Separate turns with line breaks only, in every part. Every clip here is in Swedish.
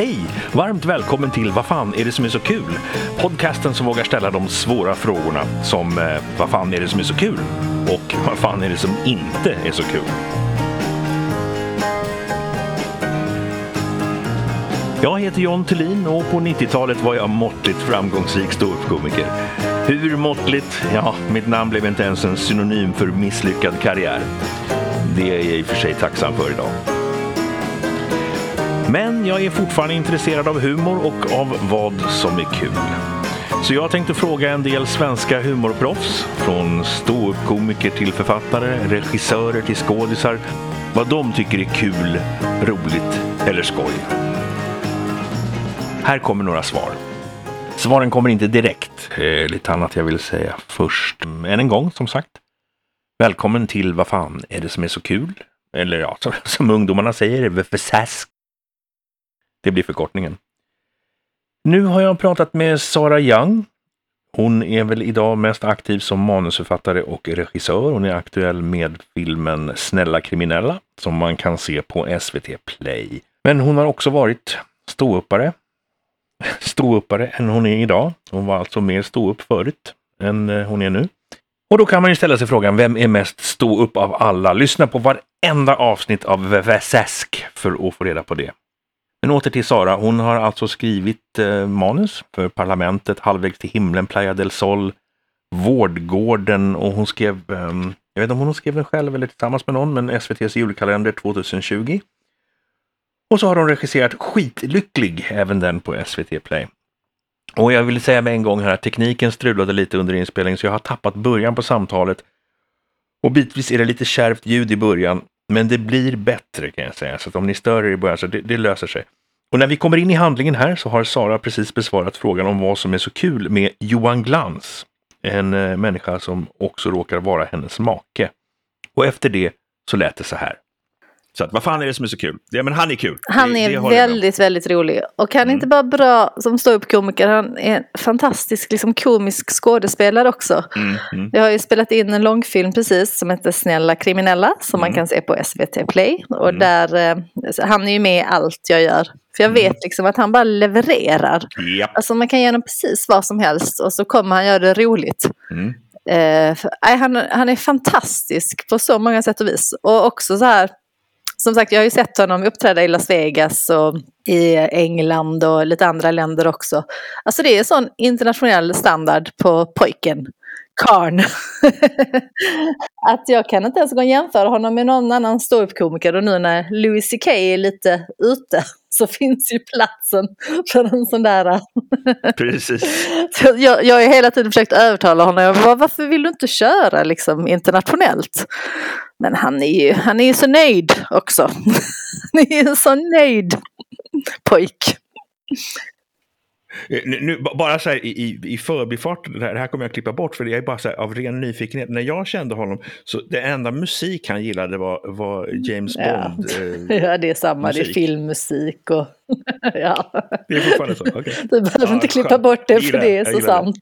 Hej! Varmt välkommen till Vad fan är det som är så kul? Podcasten som vågar ställa de svåra frågorna som eh, Vad fan är det som är så kul? Och Vad fan är det som inte är så kul? Jag heter John Thulin och på 90-talet var jag måttligt framgångsrik ståuppkomiker. Hur måttligt? Ja, mitt namn blev inte ens en synonym för misslyckad karriär. Det är jag i och för sig tacksam för idag. Men jag är fortfarande intresserad av humor och av vad som är kul. Så jag tänkte fråga en del svenska humorproffs, från ståuppkomiker till författare, regissörer till skådisar, vad de tycker är kul, roligt eller skoj. Här kommer några svar. Svaren kommer inte direkt. Eh, lite annat jag vill säga först. Än en gång, som sagt. Välkommen till Vad fan är det som är så kul? Eller ja, som, som ungdomarna säger, VFSASK. Det blir förkortningen. Nu har jag pratat med Sara Young. Hon är väl idag mest aktiv som manusförfattare och regissör. Hon är aktuell med filmen Snälla kriminella som man kan se på SVT Play. Men hon har också varit ståuppare. Ståuppare än hon är idag. Hon var alltså mer ståupp förut än eh, hon är nu. Och då kan man ju ställa sig frågan, vem är mest ståupp av alla? Lyssna på varenda avsnitt av VVSESK för att få reda på det. Men åter till Sara. Hon har alltså skrivit eh, manus för Parlamentet, Halvvägs till himlen, Playa del Sol, Vårdgården och hon skrev, eh, jag vet inte om hon skrev den själv eller tillsammans med någon, men SVTs julkalender 2020. Och så har hon regisserat Skitlycklig, även den på SVT Play. Och jag vill säga med en gång här att tekniken strulade lite under inspelningen så jag har tappat början på samtalet. Och bitvis är det lite kärvt ljud i början, men det blir bättre kan jag säga. Så att om ni stör er i början så det, det löser sig. Och när vi kommer in i handlingen här så har Sara precis besvarat frågan om vad som är så kul med Johan Glans. En eh, människa som också råkar vara hennes make. Och efter det så lät det så här. Så att, vad fan är det som är så kul? Ja, men han är kul.
Han
Det-
är
det
väldigt, väldigt rolig. Och han är
Mm.
inte bara bra som ståuppkomiker, han är en fantastisk liksom, komisk skådespelare också.
Mm, mm.
Jag har ju spelat in en långfilm precis som heter Snälla kriminella som man
Mm.
kan se på SVT Play. Och
Mm.
där, eh, han är ju med i allt jag gör. För jag
Mm.
vet liksom att han bara levererar.
Japp.
Alltså man kan ge honom precis vad som helst och så kommer han göra det roligt.
Mm.
Eh, för, nej, han, han är fantastisk på så många sätt och vis. Och också så här, som sagt jag har ju sett honom uppträda i Las Vegas och i England och lite andra länder också. Alltså det är sån internationell standard på pojken. Karn. att jag kan inte ens gå och jämföra honom med någon annan ståuppkomiker och nu när Louis CK är lite ute så finns ju platsen för en sån där
Precis.
så jag, jag har hela tiden försökt övertala honom. Jag bara, varför vill du inte köra liksom internationellt? Men han är ju, han är ju så nöjd också. Han är ju så nöjd pojk.
Eh, Nu, nu, ba- bara så här i, i, i förbifart, det här, det här kommer jag klippa bort för det är bara så här, av ren nyfikenhet. När jag kände honom, så det enda musik han gillade var, var James
Ja.
Bond. Eh,
Ja, det är samma. Det är
Musik.
filmmusik och... ja.
det är fortfarande så? Okej.
Du behöver
Ja,
inte klippa
skönt.
bort det för det är så sant.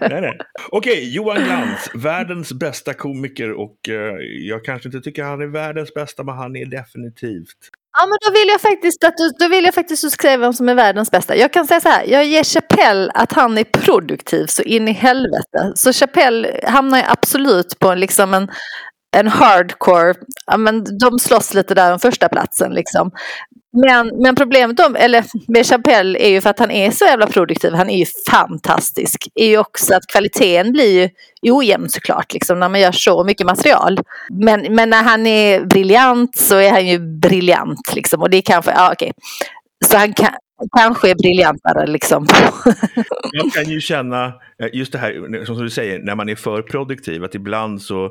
Nej, nej. Okej, Johan Glans, världens bästa komiker och eh, jag kanske inte tycker han är världens bästa, men han är definitivt.
Ja men då vill jag faktiskt att du, då vill jag faktiskt att du skriver vem som är världens bästa. Jag kan säga så här, jag ger Chapelle att han är produktiv så in i helvete. Så Chapelle hamnar ju absolut på en, liksom en, en hardcore, ja men de slåss lite där om första platsen liksom. Men, men problemet om, eller med Chapelle är ju för att han är så jävla produktiv, han är ju fantastisk. Är ju också att kvaliteten blir ju ojämn såklart, liksom, när man gör så mycket material. Men, men när han är briljant så är han ju briljant liksom. Och det är kanske, ja okej. Så han kan, kanske är briljantare liksom.
Jag kan ju känna, eh, just det här som du säger, när man är för produktiv, att ibland så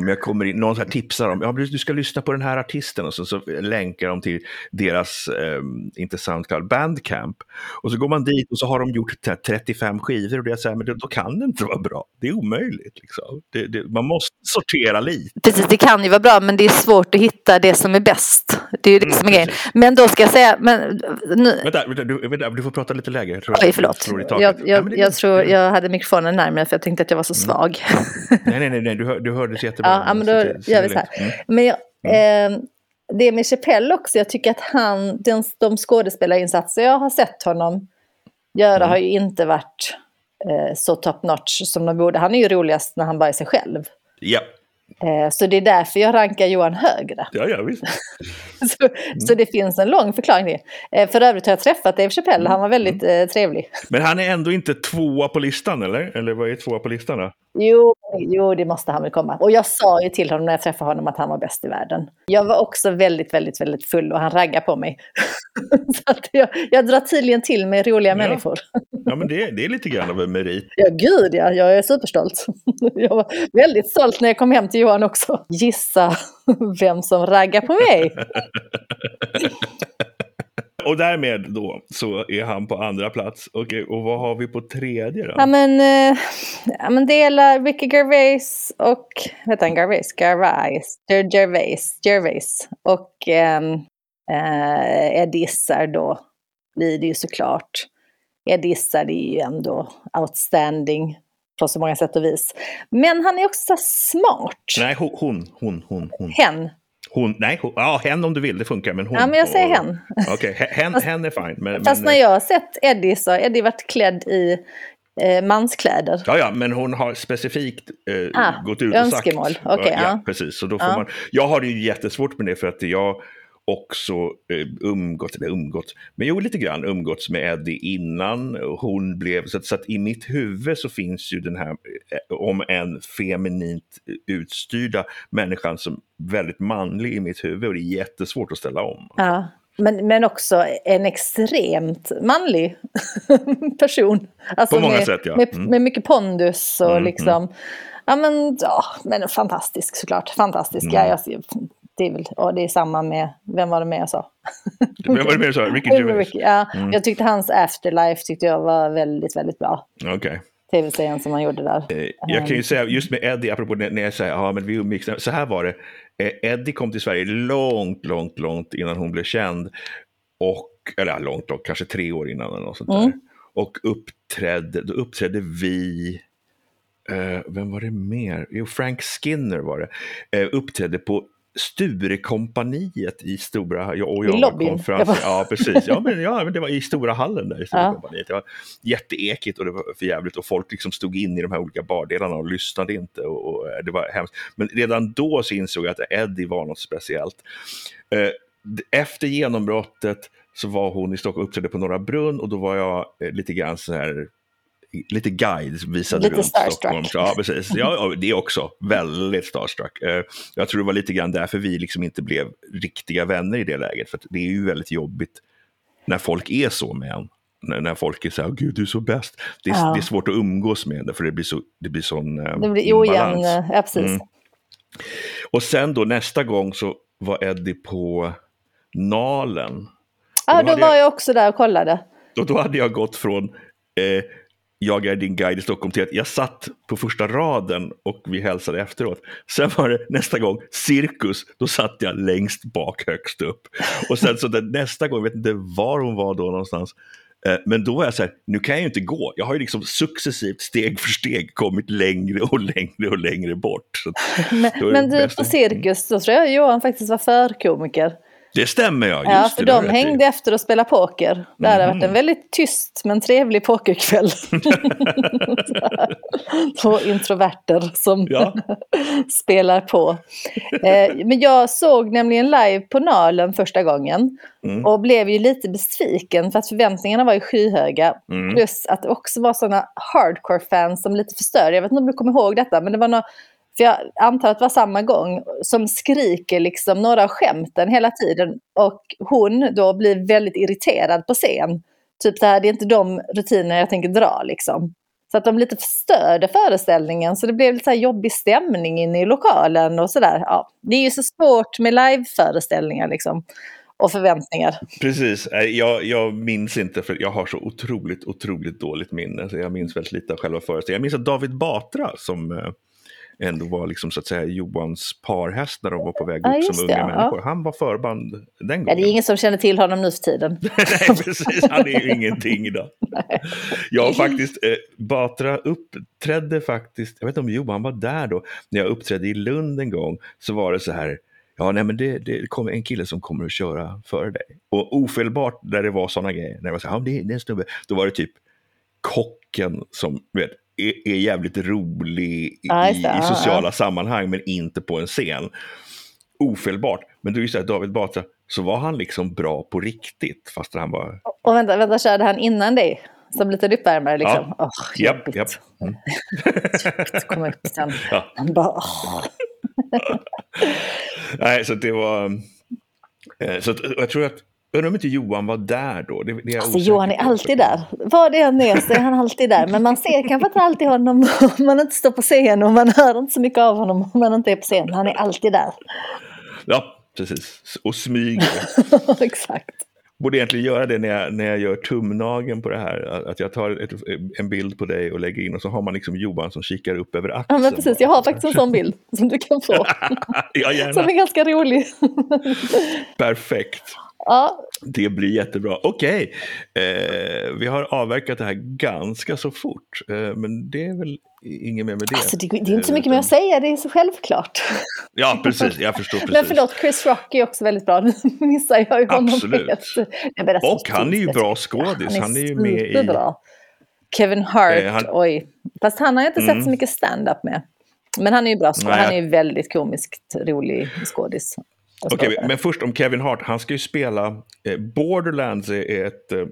om jag kommer in, någon så tipsar om, ja du ska lyssna på den här artisten och så, så länkar de till deras, eh, inte Soundcloud, Bandcamp. Och så går man dit och så har de gjort t- 35 skivor och det är så här, men då, kan det inte vara bra. Det är omöjligt. Liksom. Det, det, man måste sortera lite.
Precis, det kan ju vara bra men det är svårt att hitta det som är bäst. Det är ju det
Mm,
som är grejen. Men då ska jag säga, men nu,
Vänta, vänta, du, vänta, du får prata lite lägre. Jag tror
Oj, förlåt.
slår i taket.
Jag,
Ja,
jag, jag tror
det-
jag hade mikrofonen närmare för jag tänkte att jag var så svag.
Nej, nej, nej, nej du, hör, du hördes jättebra.
Ja, ja, men då gör vi så här.
Mm.
Men jag, eh, det med Chappelle också, jag tycker att han, den, de skådespelarinsatser jag har sett honom göra
Mm.
har ju inte varit eh, så top notch som de borde. Han är ju roligast när han bara är sig själv.
Ja,
Eh, så det är därför jag rankar Johan högre.
ja, ja visst.
Så, så det finns en lång förklaring till. Eh, för övrigt har jag träffat Dave Chappelle, han var väldigt eh, trevlig.
Men han är ändå inte tvåa på listan, eller? Eller vad är tvåa på listan då?
Jo, jo, det måste han väl komma. Och jag sa ju till honom när jag träffade honom att han var bäst i världen. Jag var också väldigt, väldigt, väldigt full och han raggade på mig. så att jag, jag drar tydligen till med roliga
Ja.
människor.
Ja, men det, det är lite grann av en merit.
Ja, gud ja, jag är superstolt. jag var väldigt stolt när jag kom hem till Johan också. Gissa vem som raggar på mig.
Och därmed då så är han på andra plats. Okej, och vad har vi på tredje då?
Ja men, eh, ja, men delar Ricky Gervais och, vet han Gervais? Gervais? Ger- Gervais, Gervais. Och ehm, eh, Ed Izzard då blir det ju såklart. Ed Izzard är ju ändå outstanding på så många sätt och vis. Men han är också så smart.
Nej, hon, hon, hon, hon. hon.
Hen.
Hon nej, hon, ja, hen om du vill, det funkar. Men hon.
Ja men jag säger
och-
hen.
Okej, he- hen, hen är fine. Men,
Fast
men,
när jag har sett Eddie så har Eddie varit klädd i eh, manskläder.
Ja, ja, men hon har specifikt eh,
Ah,
gått ut
önskemål.
och sagt.
Okej,
ja,
ja.
precis. Så då får man, jag har ju jättesvårt med det för att jag också eh, umgått, eller umgått, men jo lite grann umgåtts med Eddie innan hon blev, så att, så att i mitt huvud så finns ju den här, eh, om en feminint utstyrda människan som väldigt manlig i mitt huvud och det är jättesvårt att ställa om.
Ja. Men, men också en extremt manlig person. Alltså
På många
med,
sätt, ja. Mm.
med mycket pondus och
Mm,
liksom. Ja men, ja, men fantastisk såklart. Fantastisk.
Mm.
Ja, jag, det, är väl, och det är samma med, vem var det med jag sa?
Vem var det mer så? Ricky
Det var
Gervais?
Ricky, Ja,
Mm.
Jag tyckte hans Afterlife tyckte jag var väldigt, väldigt bra.
Okej.
Tv-serien som han gjorde där.
Eh, Jag kan ju säga, just med Eddie, apropå när jag säger ja men vi umgicks, så här var det. Eh, Eddie kom till Sverige långt, långt, långt innan hon blev känd. Och, eller ja, långt, långt, kanske tre år innan eller något sånt där.
Mm.
Och uppträdde, då uppträdde vi, eh, vem var det mer? Jo, Frank Skinner var det. Eh, uppträdde på Sturekompaniet i Stora, jag, och jag
I
var
lobbyn.
konferens. Ja, precis. Ja men, ja, men det var i Stora hallen där i
Ja.
Sturekompaniet. Det var jätteekigt och det var för jävligt och folk liksom stod in i de här olika bardelarna och lyssnade inte och, och eh, det var hemskt. Men redan då så insåg jag att Eddie var något speciellt. Eh, efter genombrottet så var hon i Stockholm uppträdde på Norra Brunn och då var jag eh, lite grann så här lite guide, visade
Lite
runt
starstruck.
Stockholm. Ja, precis. Ja, det också. Väldigt starstruck. Eh, Jag tror det var lite grann därför vi liksom inte blev riktiga vänner i det läget. För det är ju väldigt jobbigt när folk är så med en. När, folk är så här, gud du är så bäst. Det är,
Ja.
det är svårt att umgås med det, för det blir, så, det blir sån eh,
Det blir ojämn,
imbalans.
ja precis.
Mm. Och sen då nästa gång så var Eddie på Nalen.
Ja,
då
då var
jag-
jag också där och kollade.
Och då hade jag gått från eh, jag är din guide i Stockholm till att jag satt på första raden och vi hälsade efteråt. Sen var det nästa gång cirkus, då satt jag längst bak högst upp. Och sen så den, nästa gång, jag vet inte var hon var då någonstans, eh, men då var jag så här, nu kan jag ju inte gå. Jag har ju liksom successivt, steg för steg, kommit längre och längre och längre bort.
Men, men du, på cirkus, då tror jag Johan faktiskt var förkomiker.
Det stämmer ja, just
Ja, för
det
de
rätt i.
hängde efter och spelade poker. Det hade
Mhm.
varit en väldigt tyst men trevlig pokerkväll. Två introverter som
Ja.
spelar på. Eh, men jag såg nämligen live på Nalen första gången
Mm.
och blev ju lite besviken för att förväntningarna var ju skyhöga.
Mm.
Plus att det också var sådana hardcore-fans som lite förstörde. Jag vet inte om du kommer ihåg detta, men det var några, för jag antar att det var samma gång, som skriker liksom några av skämten hela tiden. Och hon då blir väldigt irriterad på scen. Typ det här, det är inte de rutiner jag tänker dra liksom. Så att de lite förstörde föreställningen, så det blev lite så här jobbig stämning inne i lokalen och sådär. Ja, det är ju så svårt med liveföreställningar liksom. Och förväntningar.
Precis, jag, jag minns inte för jag har så otroligt, otroligt dåligt minne. Så jag minns väldigt lite av själva föreställningen. Jag minns att David Batra som eh, ändå var liksom, så att säga Johans parhäst när de var på väg
Ja,
upp som
det,
unga
ja.
människor. Han var förband den
Ja,
gången.
det är ingen som känner till honom nu för tiden.
Nej, precis. Han är ju ingenting idag. Jag faktiskt, eh, Batra uppträdde faktiskt, jag vet inte om Johan var där då, när jag uppträdde i Lund en gång, så var det så här, Ja, nej, men det, det kommer en kille som kommer att köra före dig. Och ofelbart där det var sådana grejer, när det var så här, ja, det, det är en snubbe, då var det typ kocken som vet, är, är jävligt rolig i,
det.
i
Ja,
sociala sammanhang, men inte på en scen. Ofelbart. Men då är det så här, David Batra, så var han liksom bra på riktigt, fast han var...
Och vänta, vänta, körde han innan dig? Som lite uppvärmare liksom?
Ja.
Åh,
Japp, japp. Mm.
Komma upp sen.
Ja.
Han bara, åh.
Nej, så det var... eh, Så att, jag tror att, undrar om inte Johan var där då? Det, det är
Alltså Johan är alltid där. Vad det än är så är han alltid där. Men man ser kanske inte alltid honom om man inte står på scen och man hör inte så mycket av honom om man inte är på scen. Han är alltid där.
Ja, precis. Och smyger.
Exakt.
Borde egentligen göra det när jag, när jag gör tumnageln på det här. Att- jag tar ett, en bild på dig och lägger in och så har man liksom Johan som kikar upp över axeln.
Ja, men precis, jag har faktiskt en sån bild som du kan få.
Ja,
Som
gärna.
är ganska rolig.
Perfekt.
Ja,
Det blir jättebra. Okej, eh, vi har avverkat det här ganska så fort. Eh, men det är väl inget mer med det.
alltså det, det är inte så mycket mer att säga, det är så självklart.
Ja, precis. Jag förstår precis.
Men förlåt, Chris Rock är också väldigt bra. Nu missar jag ju honom
Absolut.
helt.
Och han är ju bra skådis. Han är ju med i...
superbra. Kevin Hart,
Eh, han-
oj. Fast han har jag inte
Mm.
sett så mycket stand-up med. Men han är ju bra, skå-
Nej,
han är ju väldigt komiskt rolig skådis.
Okej,
skådespelare.
men först om Kevin Hart. Han ska ju spela... Eh, Borderlands är ett eh,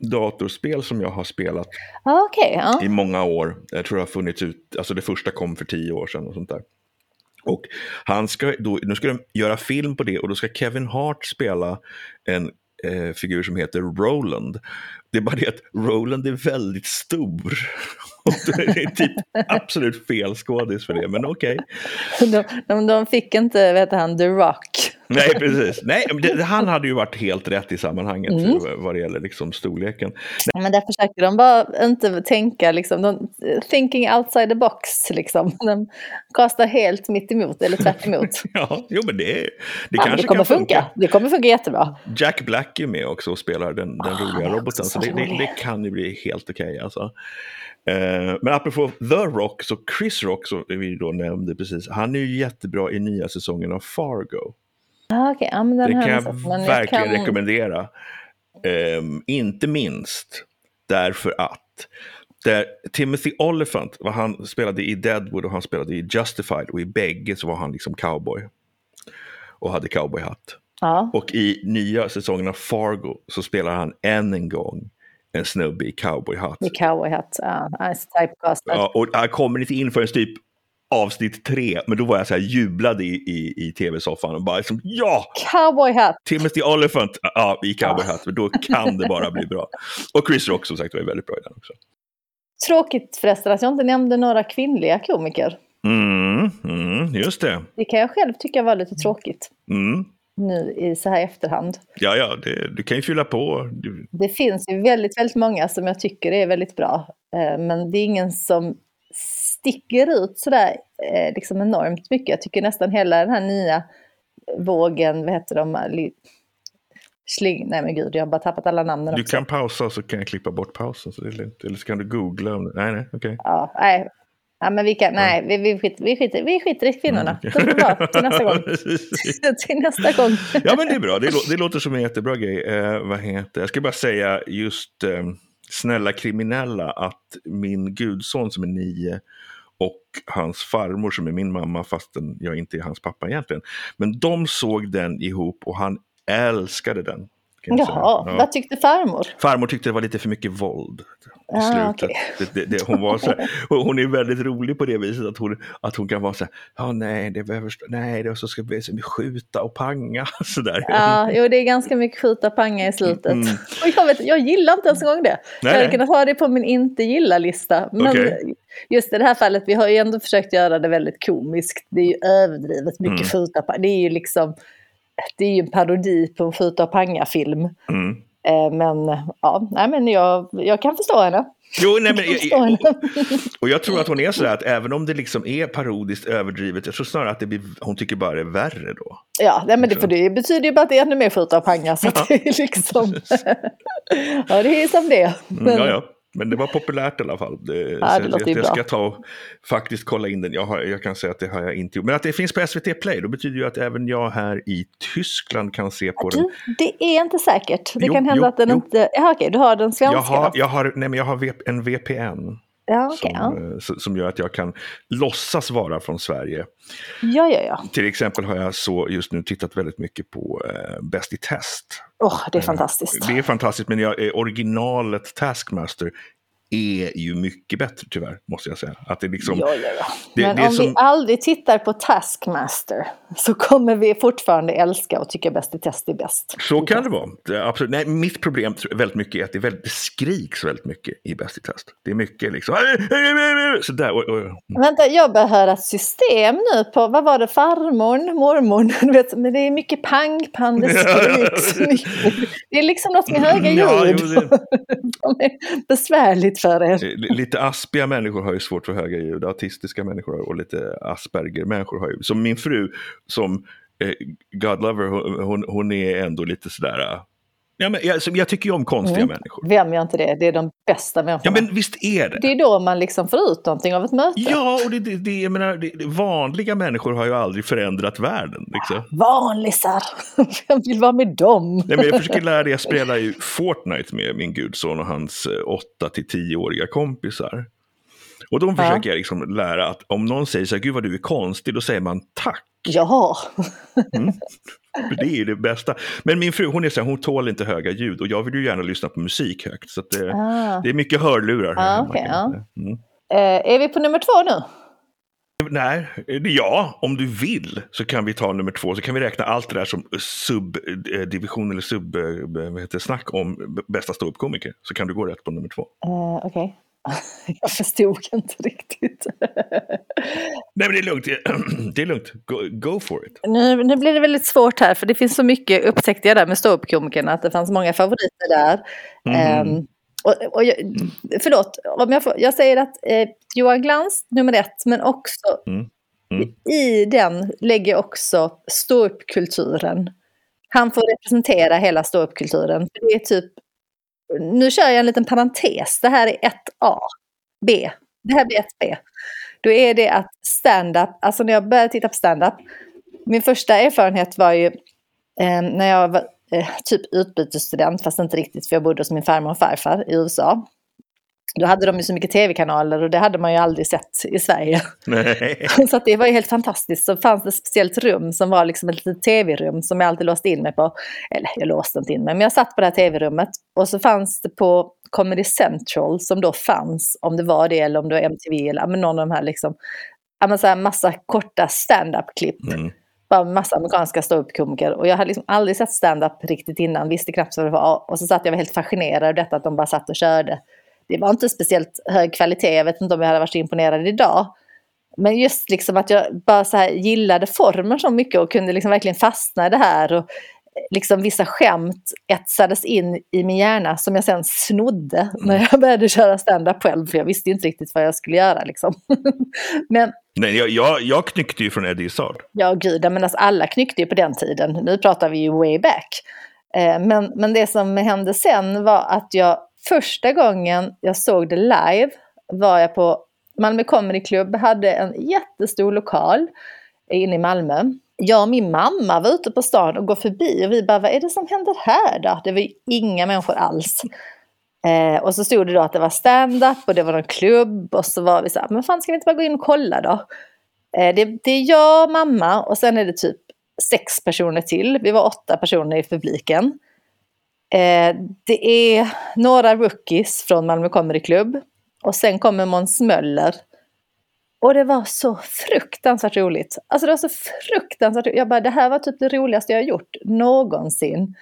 datorspel som jag har spelat
okej. ja.
i många år. Jag tror det har funnits ut, alltså det första kom för tio år sedan och sånt där. Och han ska då, nu ska de göra film på det och då ska Kevin Hart spela en eh, figur som heter Roland. Det är bara det att Roland är väldigt stor. Och det är typ absolut fel skådis för det, men okej.
De, de, de fick inte, vet han, The Rock.
Nej, precis. Nej, det, han hade ju varit helt rätt i sammanhanget
Mm.
vad- vad det gäller liksom storleken.
Men där försöker de bara inte tänka, liksom, de, thinking outside the box. Liksom. De kastar helt mitt emot eller tvärt emot.
Ja, jo men det, det
Ja,
kanske
det kommer
kan
funka. Det kommer funka jättebra.
Jack Black är med också och spelar den, den
Ah,
roliga roboten. Så
så
det, det, det kan ju bli helt okej alltså. Eh, men apropå The Rock, så Chris Rock som vi då nämnde precis, han är ju jättebra i nya säsongen av Fargo.
Ja, okej. Ja,
Det kan
jag
jag verkligen
kan-
rekommendera. Ehm, inte minst därför att där Timothy Olyphant, vad han spelade i Deadwood och han spelade i Justified och i bägge så var han liksom cowboy. Och hade cowboyhatt.
Ja.
Och i nya säsongen av Fargo så spelar han än en gång en snubbe i cowboyhatt.
Med cowboyhatt. Ja, nice typecastad.
Ja, och han kommer inte in förrän typ avsnitt tre, men då var jag så här jublad i, i, i tv-soffan och bara liksom ja!
Cowboyhatt.
Timothy Olyphant ja, i cowboyhatt, för då kan det bara bli bra. Och Chris Rock som sagt var väldigt bra i den också.
Tråkigt förresten att jag inte nämnde några kvinnliga komiker.
Mm, mm, just det.
Det kan jag själv tycka var lite tråkigt
Mm.
nu i så här efterhand.
Ja, ja, det, du kan ju fylla på. Du,
Det finns ju väldigt, väldigt många som jag tycker är väldigt bra. Eh, Men det är ingen som sticker ut sådär eh, liksom enormt mycket. Jag tycker nästan hela den här nya vågen, vad heter de? Li- Sling, nej men gud, jag har bara tappat alla namnen
du
också.
kan pausa så kan jag klippa bort pausen. Så det är lugnt. Eller så kan du googla. Om det. Nej, nej, okej.
Ja, nej. Ja, men vi kan, nej, vi, vi, skiter, vi, skiter, vi skiter i kvinnorna. Det får vara till nästa gång. till nästa gång.
ja, men det är bra. Det, det låter som en jättebra grej. Eh, vad heter Jag ska bara säga just eh, Snälla kriminella att min gudson som är nio och hans farmor som är min mamma fastän jag inte är hans pappa egentligen. Men de såg den ihop och han älskade den.
Jaha,
Ja.
vad tyckte farmor?
Farmor tyckte det var lite för mycket våld. I
Ah, okej.
det, det, det, hon, var så här, och hon är väldigt rolig på det viset att hon, att hon kan vara så här, ja nej, det behöver, nej, det så ska vi skjuta och panga. Så där.
Ja, jo, det är ganska mycket skjuta panga i slutet.
Mm.
Och jag, vet, jag gillar inte ens en gång det.
Nej,
jag hade kunnat ha det på min inte gilla-lista. Men
Okej.
just i det här fallet, vi har ju ändå försökt göra det väldigt komiskt. Det är ju överdrivet mycket
Mm.
skjuta. Det är ju liksom, det är ju en parodi på en skjuta panga-film.
Mm.
Eh, men ja, nej, men jag, jag kan förstå henne.
Jo, nej, men,
Jag
och, och jag tror att hon är så där att även om det liksom är parodiskt överdrivet, jag tror snarare att det blir, hon tycker bara det är värre då.
Ja, nej, men det, för det betyder ju bara att det är ännu mer skjuta panga. Så att det är liksom... ja, det är som det är.
Mm, ja, ja. Men det var populärt i alla fall. Det,
Ja, det
jag, jag ska ta och faktiskt kolla in den. Jag, har, jag kan säga att det har jag inte gjort. Men att det finns på SVT Play, då betyder ju att även jag här i Tyskland kan se på den.
Du, det är inte säkert. Det
Jo,
kan hända
jo,
att den
jo.
inte... Ja, okej, du har den svenska.
Jag har, jag har, nej, men jag har en VPN
Ja, okej.
som,
ja.
eh, som gör att jag kan låtsas vara från Sverige.
ja, ja, ja.
Till exempel har jag så just nu tittat väldigt mycket på eh, Bäst i test.
Åh, det är fantastiskt.
Det är fantastiskt, men jag, eh, originalet Taskmaster är ju mycket bättre tyvärr, måste jag säga. Att det liksom,
Ja, ja, ja.
Det-
Men
det
om vi
som-
aldrig tittar på Taskmaster så kommer vi fortfarande älska och tycka Bäst i test är bäst.
Så kan det vara. Absolut. Nej, mitt problem väldigt mycket är att det, är väldigt, det skriks väldigt mycket i Bäst i test. Det är mycket liksom... Sådär. Och, och,
Vänta, jag bör höra system nu på, vad var det, farmor, mormor, du vet, men det är mycket pang, pang, det skriks mycket. Det är liksom något med höga
Ja,
ljud.
jo, det-
som är besvärligt för er.
Eh, lite aspiga människor har ju svårt för höga ljud, autistiska människor och lite Asperger-människor har ju. Som min fru, som eh, God lover, hon, hon, hon är ändå lite sådär eh, Ja, men jag, jag tycker ju om konstiga
Mm.
människor.
Vem gör inte det? Det är de bästa
Ja,
människorna.
men visst är det.
Det är då man liksom får ut någonting av ett möte.
Ja, och det, det, det, jag menar, det, vanliga människor har ju aldrig förändrat världen. Liksom.
Vanlisar! Vem vill vara med dem?
Nej, men jag försöker lära dig, jag spelar ju Fortnite med min gudson och hans eh, 8 till 10-åriga kompisar. Och de försöker jag liksom lära att om någon säger så här, gud vad du är konstig, då säger man tack.
Ja,
För det är ju det bästa. Men min fru, hon är så här, hon tål inte höga ljud och jag vill ju gärna lyssna på musik högt. Så det,
Ah.
det är mycket hörlurar.
Ah,
kan jag säga. Mm.
Eh, är vi på nummer två nu?
Nej, det- ja, om du vill så kan vi ta nummer två. Så kan vi räkna allt det där som subdivision eller sub, eh, vad heter det, snack om bästa ståuppkomiker. Så kan du gå rätt på nummer två.
Eh, Okej. Jag förstod inte riktigt.
Nej, men det är lugnt. Det är lugnt. Go, go for it.
Nu, nu blir det väldigt svårt här för det finns så mycket upptäckte jag där med ståuppkomikerna att det fanns många favoriter där.
Mm.
Ehm, och, och jag, förlåt, om jag, får, jag säger att eh, Johan Glans nummer ett men också
Mm. Mm.
i den lägger också ståuppkulturen. Han får representera hela ståuppkulturen. Det är typ, nu kör jag en liten parentes, det här är 1A, B. Det här blir 1B. Då är det att stand-up, alltså när jag började titta på stand-up, min första erfarenhet var ju eh, när jag var eh, typ utbytesstudent, fast inte riktigt för jag bodde hos min farmor och farfar i USA. Då hade de ju så mycket tv-kanaler och det hade man ju aldrig sett i Sverige.
Nej.
Så det var ju helt fantastiskt. Så fanns det ett speciellt rum som var liksom ett litet tv-rum som jag alltid låste in mig på. Eller jag låste inte in mig, men jag satt på det här tv-rummet. Och så fanns det på Comedy Central som då fanns, om det var det eller om det var MTV eller men någon av de här liksom, men så här massa korta stand-up-klipp.
Mm.
Bara massa amerikanska ståuppkomiker. Och jag hade liksom aldrig sett stand-up riktigt innan, visste knappt vad det var. Och så satt jag var helt fascinerad av detta att de bara satt och körde. Det var inte speciellt hög kvalitet, jag vet inte om jag hade varit så imponerad idag. Men just liksom att jag bara så här gillade formen så mycket och kunde liksom verkligen fastna i det här. Och liksom vissa skämt etsades in i min hjärna som jag sen snodde när jag började köra stand-up själv. För jag visste inte riktigt vad jag skulle göra liksom. Men
Nej, jag, jag, jag knyckte ju från Eddie Izzard.
Ja, gud, men alltså alla knyckte ju på den tiden. Nu pratar vi ju way back. Eh, Men, men det som hände sen var att jag första gången jag såg det live var jag på Malmö Comedy Club, hade en jättestor lokal inne i Malmö. Jag och min mamma var ute på stan och går förbi och vi bara, vad är det som händer här då? Det var ju inga människor alls. Eh, och så stod det då att det var stand-up och det var någon klubb och så var vi så här, men fan ska vi inte bara gå in och kolla då? Eh, det, det är jag, mamma och sen är det typ sex personer till. Vi var åtta personer i publiken. Eh, det är några rookies från Malmö Comedy Club. Och sen kommer Måns Möller. Och det var så fruktansvärt roligt. Alltså det var så fruktansvärt roligt. Jag bara, det här var typ det roligaste jag har gjort någonsin.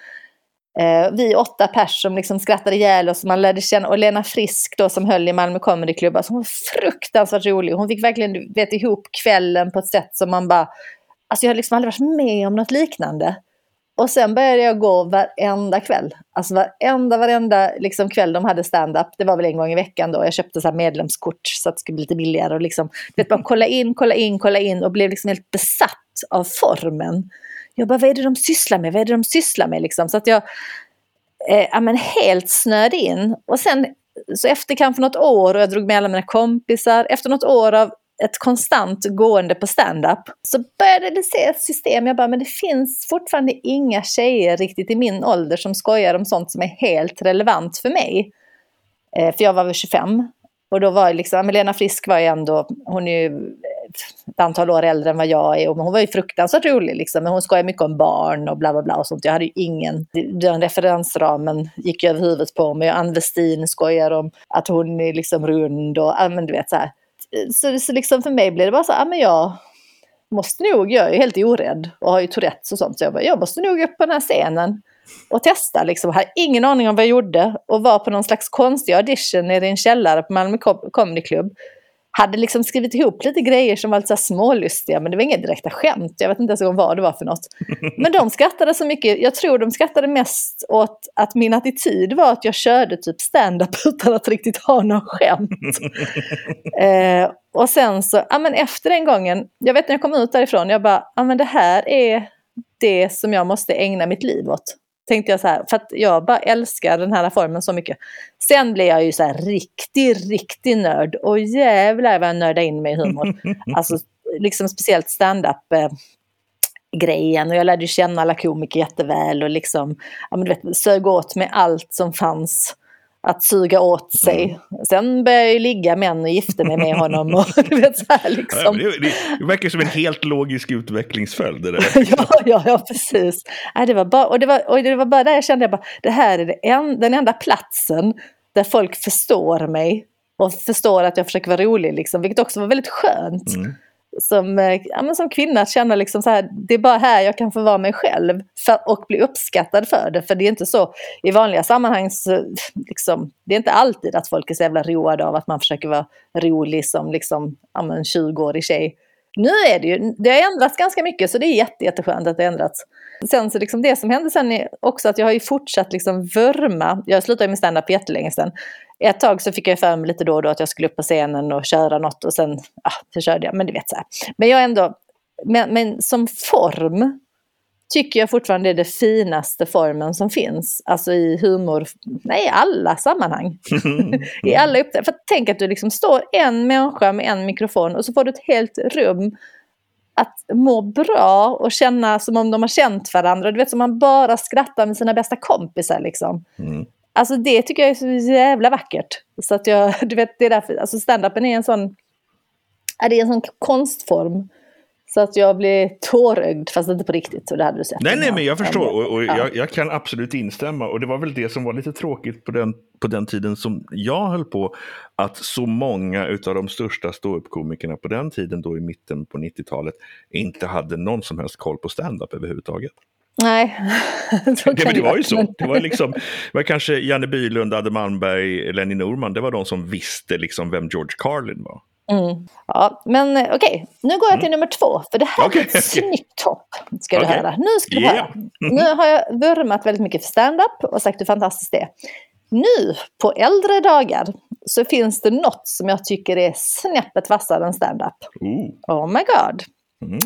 Eh, vi åtta pers som liksom skrattade ihjäl oss. Man lärde känna, och Lena Frisk då som höll i Malmö Comedy Club. Alltså hon var fruktansvärt rolig. Hon fick verkligen vet, ihop kvällen på ett sätt som man bara... Alltså jag har liksom aldrig varit med om något liknande. Och sen började jag gå varenda kväll. Alltså varenda, varenda liksom kväll de hade stand-up. Det var väl en gång i veckan då. Jag köpte så här medlemskort så att det skulle bli lite billigare. Och liksom, vet, bara kolla in, kolla in, kolla in och blev liksom helt besatt av formen. Jag bara, vad är det de sysslar med? Vad är det de sysslar med? Liksom. Så att jag eh, ja, men helt snöade in. Och sen så efter kanske något år och jag drog med alla mina kompisar, efter något år av ett konstant gående på stand-up så började det se ett system. Jag bara, men det finns fortfarande inga tjejer riktigt i min ålder som skojar om sånt som är helt relevant för mig. Eh, för jag var väl 25 och då var liksom, Melena Frisk var ju ändå, hon är ju ett antal år äldre än vad jag är och hon var ju fruktansvärt rolig liksom. Men hon skojar mycket om barn och bla bla bla och sånt. Jag hade ju ingen, den referensramen gick ju över huvudet på mig. Ann Westin skojar om att hon är liksom rund och, ja men du vet så här. Så, så liksom för mig blir det bara så ja ah, men jag måste nog, jag är helt orädd och har ju Tourettes och sånt. Så jag bara, jag måste nog upp på den här scenen och testa. Liksom. Jag hade ingen aning om vad jag gjorde och var på någon slags konstig audition nere i en källare på Malmö Comedy Club hade liksom skrivit ihop lite grejer som var lite så smålustiga, men det var inga direkta skämt. Jag vet inte ens vad det var för något. Men de skrattade så mycket, jag tror de skrattade mest åt att min attityd var att jag körde typ stand-up utan att riktigt ha någon skämt. eh, och sen så, ja men efter den gången, jag vet när jag kom ut därifrån, jag bara, ja men det här är det som jag måste ägna mitt liv åt. Tänkte jag så här, för att jag bara älskar den här formen så mycket. Sen blev jag ju så här riktig, riktig nörd. Och jävlar vad jag nördade in mig i humor. alltså liksom speciellt stand-up eh, grejen och jag lärde känna alla komiker jätteväl och liksom, ja men du vet, sög åt med allt som fanns att suga åt sig. Mm. Sen började jag ju ligga med en och gifte mig med honom. Och, du vet, så här, liksom.
ja, det, det, verkar som en helt logisk utvecklingsföljd. Det där.
ja, ja, ja, precis. Ja, det, var bara, och, det var, och det var bara där jag kände att det här är det en, den enda platsen där folk förstår mig och förstår att jag försöker vara rolig, liksom, vilket också var väldigt skönt. Mm som, eh, ja, men som kvinna att känna liksom så här, det är bara här jag kan få vara mig själv för, och bli uppskattad för det. För det är inte så, i vanliga sammanhang så, liksom, det är inte alltid att folk är så jävla roade av att man försöker vara rolig som liksom, ja, en 20-årig tjej. Nu är det ju, det har ändrats ganska mycket så det är jätte, jätteskönt att det har ändrats. Sen så liksom det som hände sen är också att jag har ju fortsatt liksom vurma, jag slutade med standup jättelänge sedan, ett tag så fick jag för mig lite då och då att jag skulle upp på scenen och köra något och sen, ja, så körde jag, men du vet så här. Men jag ändå, men, men som form tycker jag fortfarande är det finaste formen som finns. Alltså i humor, nej i alla sammanhang. I alla uppdrag. För tänk att du liksom står en människa med en mikrofon och så får du ett helt rum att må bra och känna som om de har känt varandra. Du vet som man bara skrattar med sina bästa kompisar liksom. Mm. Alltså det tycker jag är så jävla vackert. Så att jag, du vet, det är därför, alltså stand-upen är en sån, är det en sån konstform. Så att jag blir tårögd, fast inte på riktigt. Och det hade du sett.
Nej, nej, men jag förstår. Och, och ja. jag, jag, kan absolut instämma. Och det var väl det som var lite tråkigt på den, på den tiden som jag höll på. Att så många av de största ståuppkomikerna på den tiden, då i mitten på 90-talet, inte hade någon som helst koll på stand-up överhuvudtaget.
Nej.
det, men det var ju så. Det var, liksom, det var kanske Janne Bylund, Adde Malmberg, Lenny Norman. Det var de som visste liksom vem George Carlin var.
Mm. Ja, men okej, okay. nu går jag till mm. nummer två. För det här okay. är ett okay. snyggt hopp. Ska okay. du höra. Nu ska du yeah. höra. Mm. Nu har jag vurmat väldigt mycket för stand-up och sagt hur fantastiskt det är. Nu, på äldre dagar, så finns det något som jag tycker är snäppet vassare än stand-up. Oh my god. Mm.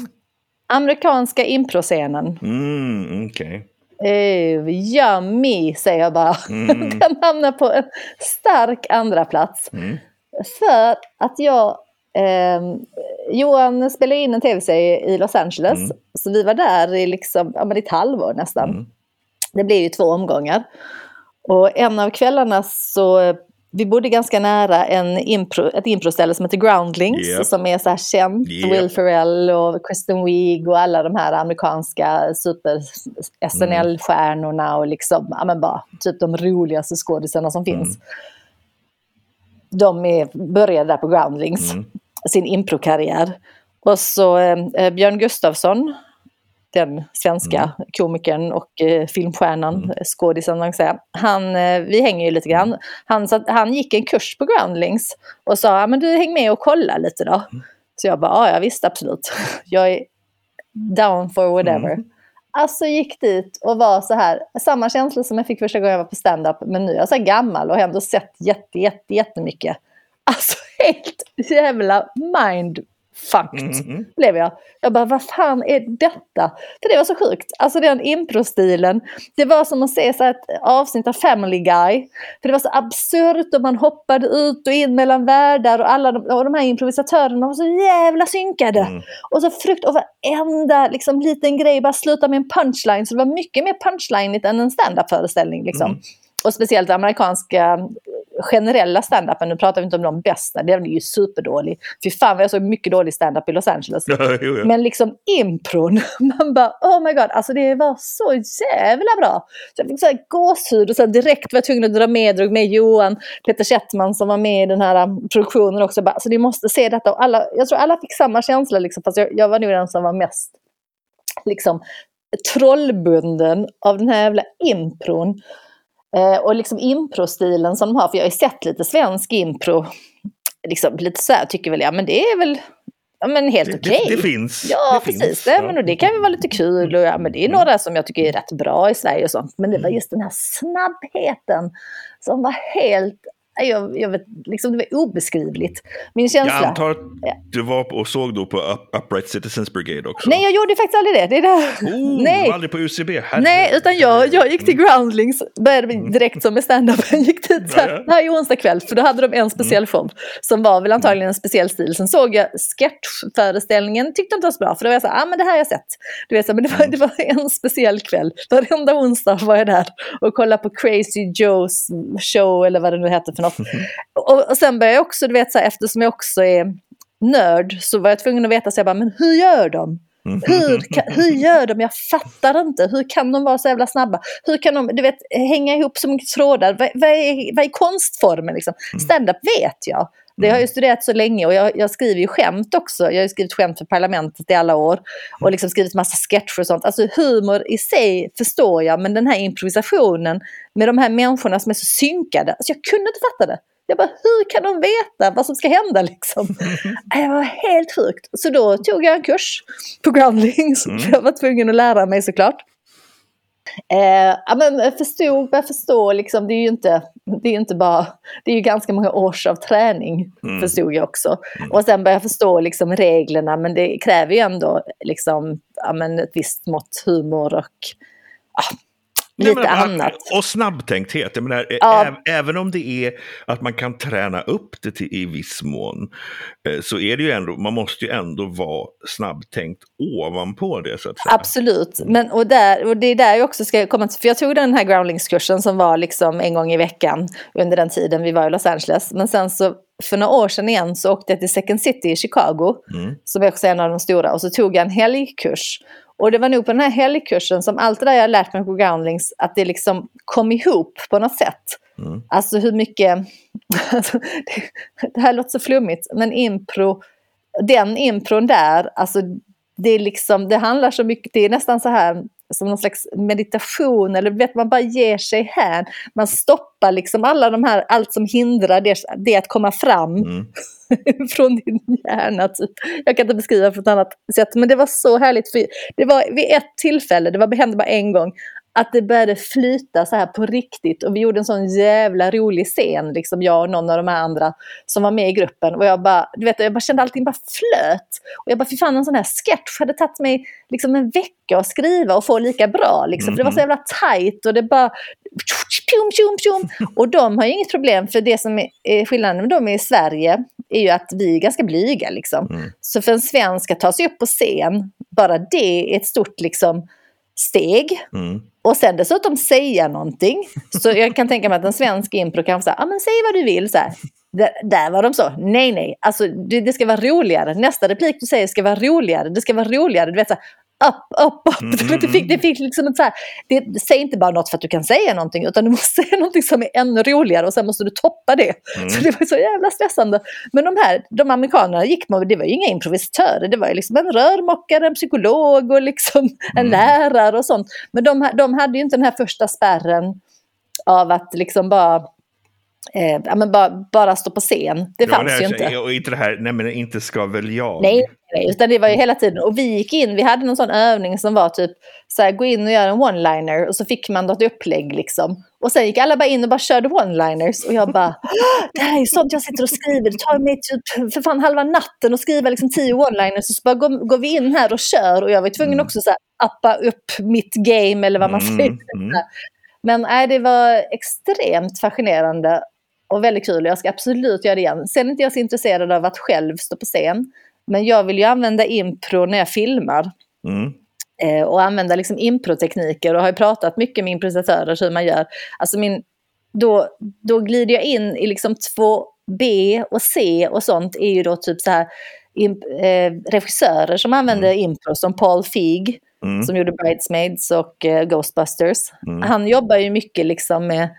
Amerikanska improscenen.
Mm, okay.
Uh, yummy, säger jag bara. Mm. Den hamnar på en stark andra plats. Mm. För att jag... Eh, Johan spelade in en tv-serie i Los Angeles. Mm. Så vi var där i liksom, ja, men ett halvår nästan. Mm. Det blev ju två omgångar. Och en av kvällarna så vi bodde ganska nära en impro, ett improställe som heter Groundlings yep. som är så här känt. Yep. Will Ferrell och Kristen Wiig och alla de här amerikanska super-SNL-stjärnorna och liksom, ja men bara typ de roligaste skådisarna som finns. De är, började där på Groundlings, mm. sin improkarriär. Och så eh, Björn Gustafsson den svenska mm. komikern och eh, filmstjärnan, mm. skådisen man säga. Han, eh, vi hänger ju lite grann. Mm. Han, så, han gick en kurs på Groundlings och sa, men du häng med och kolla lite då. Mm. Så jag bara, ja visst absolut. jag är down for whatever. Mm. Alltså gick dit och var så här, samma känsla som jag fick första gången jag var på stand-up, men nu är jag så här gammal och har ändå sett jätte, jätte, jättemycket. Alltså helt jävla mind fucked. Mm. Blev jag. Jag bara, vad fan är detta? För det var så sjukt. Alltså den improstilen. Det var som att se så ett avsnitt av Family Guy. För det var så absurt och man hoppade ut och in mellan världar och alla de, och de här improvisatörerna var så jävla synkade. Mm. Och så frukt och varenda liksom, liten grej bara slutar med en punchline. Så det var mycket mer punchlineigt än en stand-up föreställning. Liksom. Mm. Och speciellt amerikanska generella standupen, nu pratar vi inte om de bästa, den är ju superdålig. Fy fan vad jag såg mycket dålig standup i Los Angeles.
Ja, jo, ja.
Men liksom impron, man bara oh my god, alltså det var så jävla bra. Så jag fick så här gåshud och så direkt var jag tvungen att dra med, drog med Johan, Peter Kettman som var med i den här um, produktionen också. Bara, så ni måste se detta. Och alla, jag tror alla fick samma känsla, liksom, fast jag, jag var nog den som var mest liksom, trollbunden av den här jävla impron. Eh, och liksom improstilen som de har, för jag har ju sett lite svensk impro, liksom lite så här, tycker väl jag, men det är väl ja, men helt okej.
Okay. Det, det, finns.
Ja,
det
precis. Finns, det, ja. men, och det kan ju vara lite kul. Och, ja, men det är mm. några som jag tycker är rätt bra i Sverige och sånt. Men det var mm. just den här snabbheten som var helt jag, jag vet, liksom, det var obeskrivligt. Min känsla.
Jag antar att du var och såg då på Upright Citizens Brigade också?
Nej, jag gjorde faktiskt aldrig det. det är
där. Oh, Nej. Du var aldrig på UCB? Herre.
Nej, utan jag, jag gick till Groundlings, började mm. direkt som med standupen, gick dit här, varje onsdag kväll, för då hade de en speciell mm. show som var väl antagligen en speciell stil. Sen såg jag sketchföreställningen, tyckte inte var så bra, för då var jag så här, ah, men det här har jag sett. Du vet, så, men det var, mm. det var en speciell kväll. Varenda onsdag var jag där och kollade på Crazy Joes show, eller vad det nu heter för något. Och, och sen började jag också, du vet så här, eftersom jag också är nörd så var jag tvungen att veta så jag bara, men hur gör de? Hur, hur gör de? Jag fattar inte. Hur kan de vara så jävla snabba? Hur kan de du vet, hänga ihop så mycket trådar? Vad, vad, är, vad är konstformen? Liksom? Mm. Stand-up vet jag. Det har jag studerat så länge och jag, jag, skriver ju skämt också. Jag har skrivit skämt för Parlamentet i alla år och liksom skrivit massa sketcher och sånt. Alltså humor i sig förstår jag, men den här improvisationen med de här människorna som är så synkade. Alltså jag kunde inte fatta det. Jag bara, hur kan de veta vad som ska hända liksom? Det var helt sjukt. Så då tog jag en kurs på Groundlings. Mm. Jag var tvungen att lära mig såklart. Eh, ja, men förstod, jag förstår liksom, det är ju inte, det är inte bara, det är ju ganska många års av träning, mm. förstod jag också. Mm. Och sen började jag förstå liksom reglerna, men det kräver ju ändå liksom, ja, men ett visst mått humor och ja, lite Nej, men, annat.
Och snabbtänkthet. Jag menar, ja. Även om det är att man kan träna upp det till, i viss mån eh, så är det ju ändå, man måste ju ändå vara snabbtänkt ovanpå det. Så att säga.
Absolut, Men, och, där, och det är där jag också ska komma till, för jag tog den här groundlingskursen som var liksom en gång i veckan under den tiden vi var i Los Angeles. Men sen så för några år sedan igen så åkte jag till Second City i Chicago, mm. som är också en av de stora, och så tog jag en helgkurs. Och det var nog på den här helgkursen som allt det där jag lärt mig på Groundlings, att det liksom kom ihop på något sätt. Mm. Alltså hur mycket, alltså, det, det, här låter så flummigt, men impro, den impron där, alltså det är liksom, det handlar så mycket, det är nästan så här som någon slags meditation eller vet man bara ger sig här. Man stoppar liksom alla de här, allt som hindrar det, det att komma fram mm. från din hjärna. Typ. Jag kan inte beskriva det på ett annat sätt men det var så härligt. För det var vid ett tillfälle, det var, hände bara en gång, att det började flyta så här på riktigt och vi gjorde en sån jävla rolig scen, liksom jag och någon av de här andra som var med i gruppen och jag bara, du vet, jag bara kände allting bara flöt. Och jag bara, fy fan en sån här sketch hade tagit mig liksom en vecka att skriva och få lika bra liksom. Mm. För det var så jävla tajt och det bara tjum, tjum, tjum. Och de har ju inget problem för det som är skillnaden med dem i Sverige är ju att vi är ganska blyga liksom. Mm. Så för en svensk att ta sig upp på scen, bara det är ett stort liksom steg. Mm. Och sen dessutom säga någonting. Så jag kan tänka mig att en svensk impro kan säga, ja men säg vad du vill. Så här. Där, där var de så, nej nej, alltså det, det, ska vara roligare. Nästa replik du säger ska vara roligare, det ska vara roligare. Du vet så här, upp, upp, upp. Mm. Det fick, det fick liksom ett så här, det, säg inte bara något för att du kan säga någonting utan du måste säga någonting som är ännu roligare och sen måste du toppa det. Mm. Så det var så jävla stressande. Men de här, de amerikanerna gick med, det var ju inga improvisatörer, det var ju liksom en rörmokare, en psykolog och liksom en mm. lärare och sånt. Men de, de hade ju inte den här första spärren av att liksom bara eh, ja, men bara, bara stå på scen. Det fanns
ja,
ju inte.
Och inte det här, nej men inte ska väl jag.
Nej, nej, utan det var ju hela tiden. Och vi gick in, vi hade någon sån övning som var typ så här, gå in och göra en one-liner och så fick man något upplägg liksom. Och sen gick alla bara in och bara körde one-liners och jag bara, det här är sånt jag sitter och skriver, det tar mig typ för fan halva natten att skriva liksom tio one-liners och så bara går, går vi in här och kör och jag var tvungen
Mm.
också så här, appa upp mitt game eller vad man
Mm,
säger.
mm.
Men nej, det var extremt fascinerande och väldigt kul. Jag ska absolut göra det igen. Sen är inte jag så intresserad av att själv stå på scen. Men jag vill ju använda impro när jag filmar.
Mm.
Eh, och använda liksom improtekniker och har ju pratat mycket med improvisatörer hur man gör. Alltså min, då, då glider jag in i liksom 2B och C och sånt är ju då typ så här imp, eh, regissörer som använder impro som Paul Feig
Mm.
som gjorde Bridesmaids och eh, Ghostbusters.
Mm.
Han jobbar ju mycket liksom med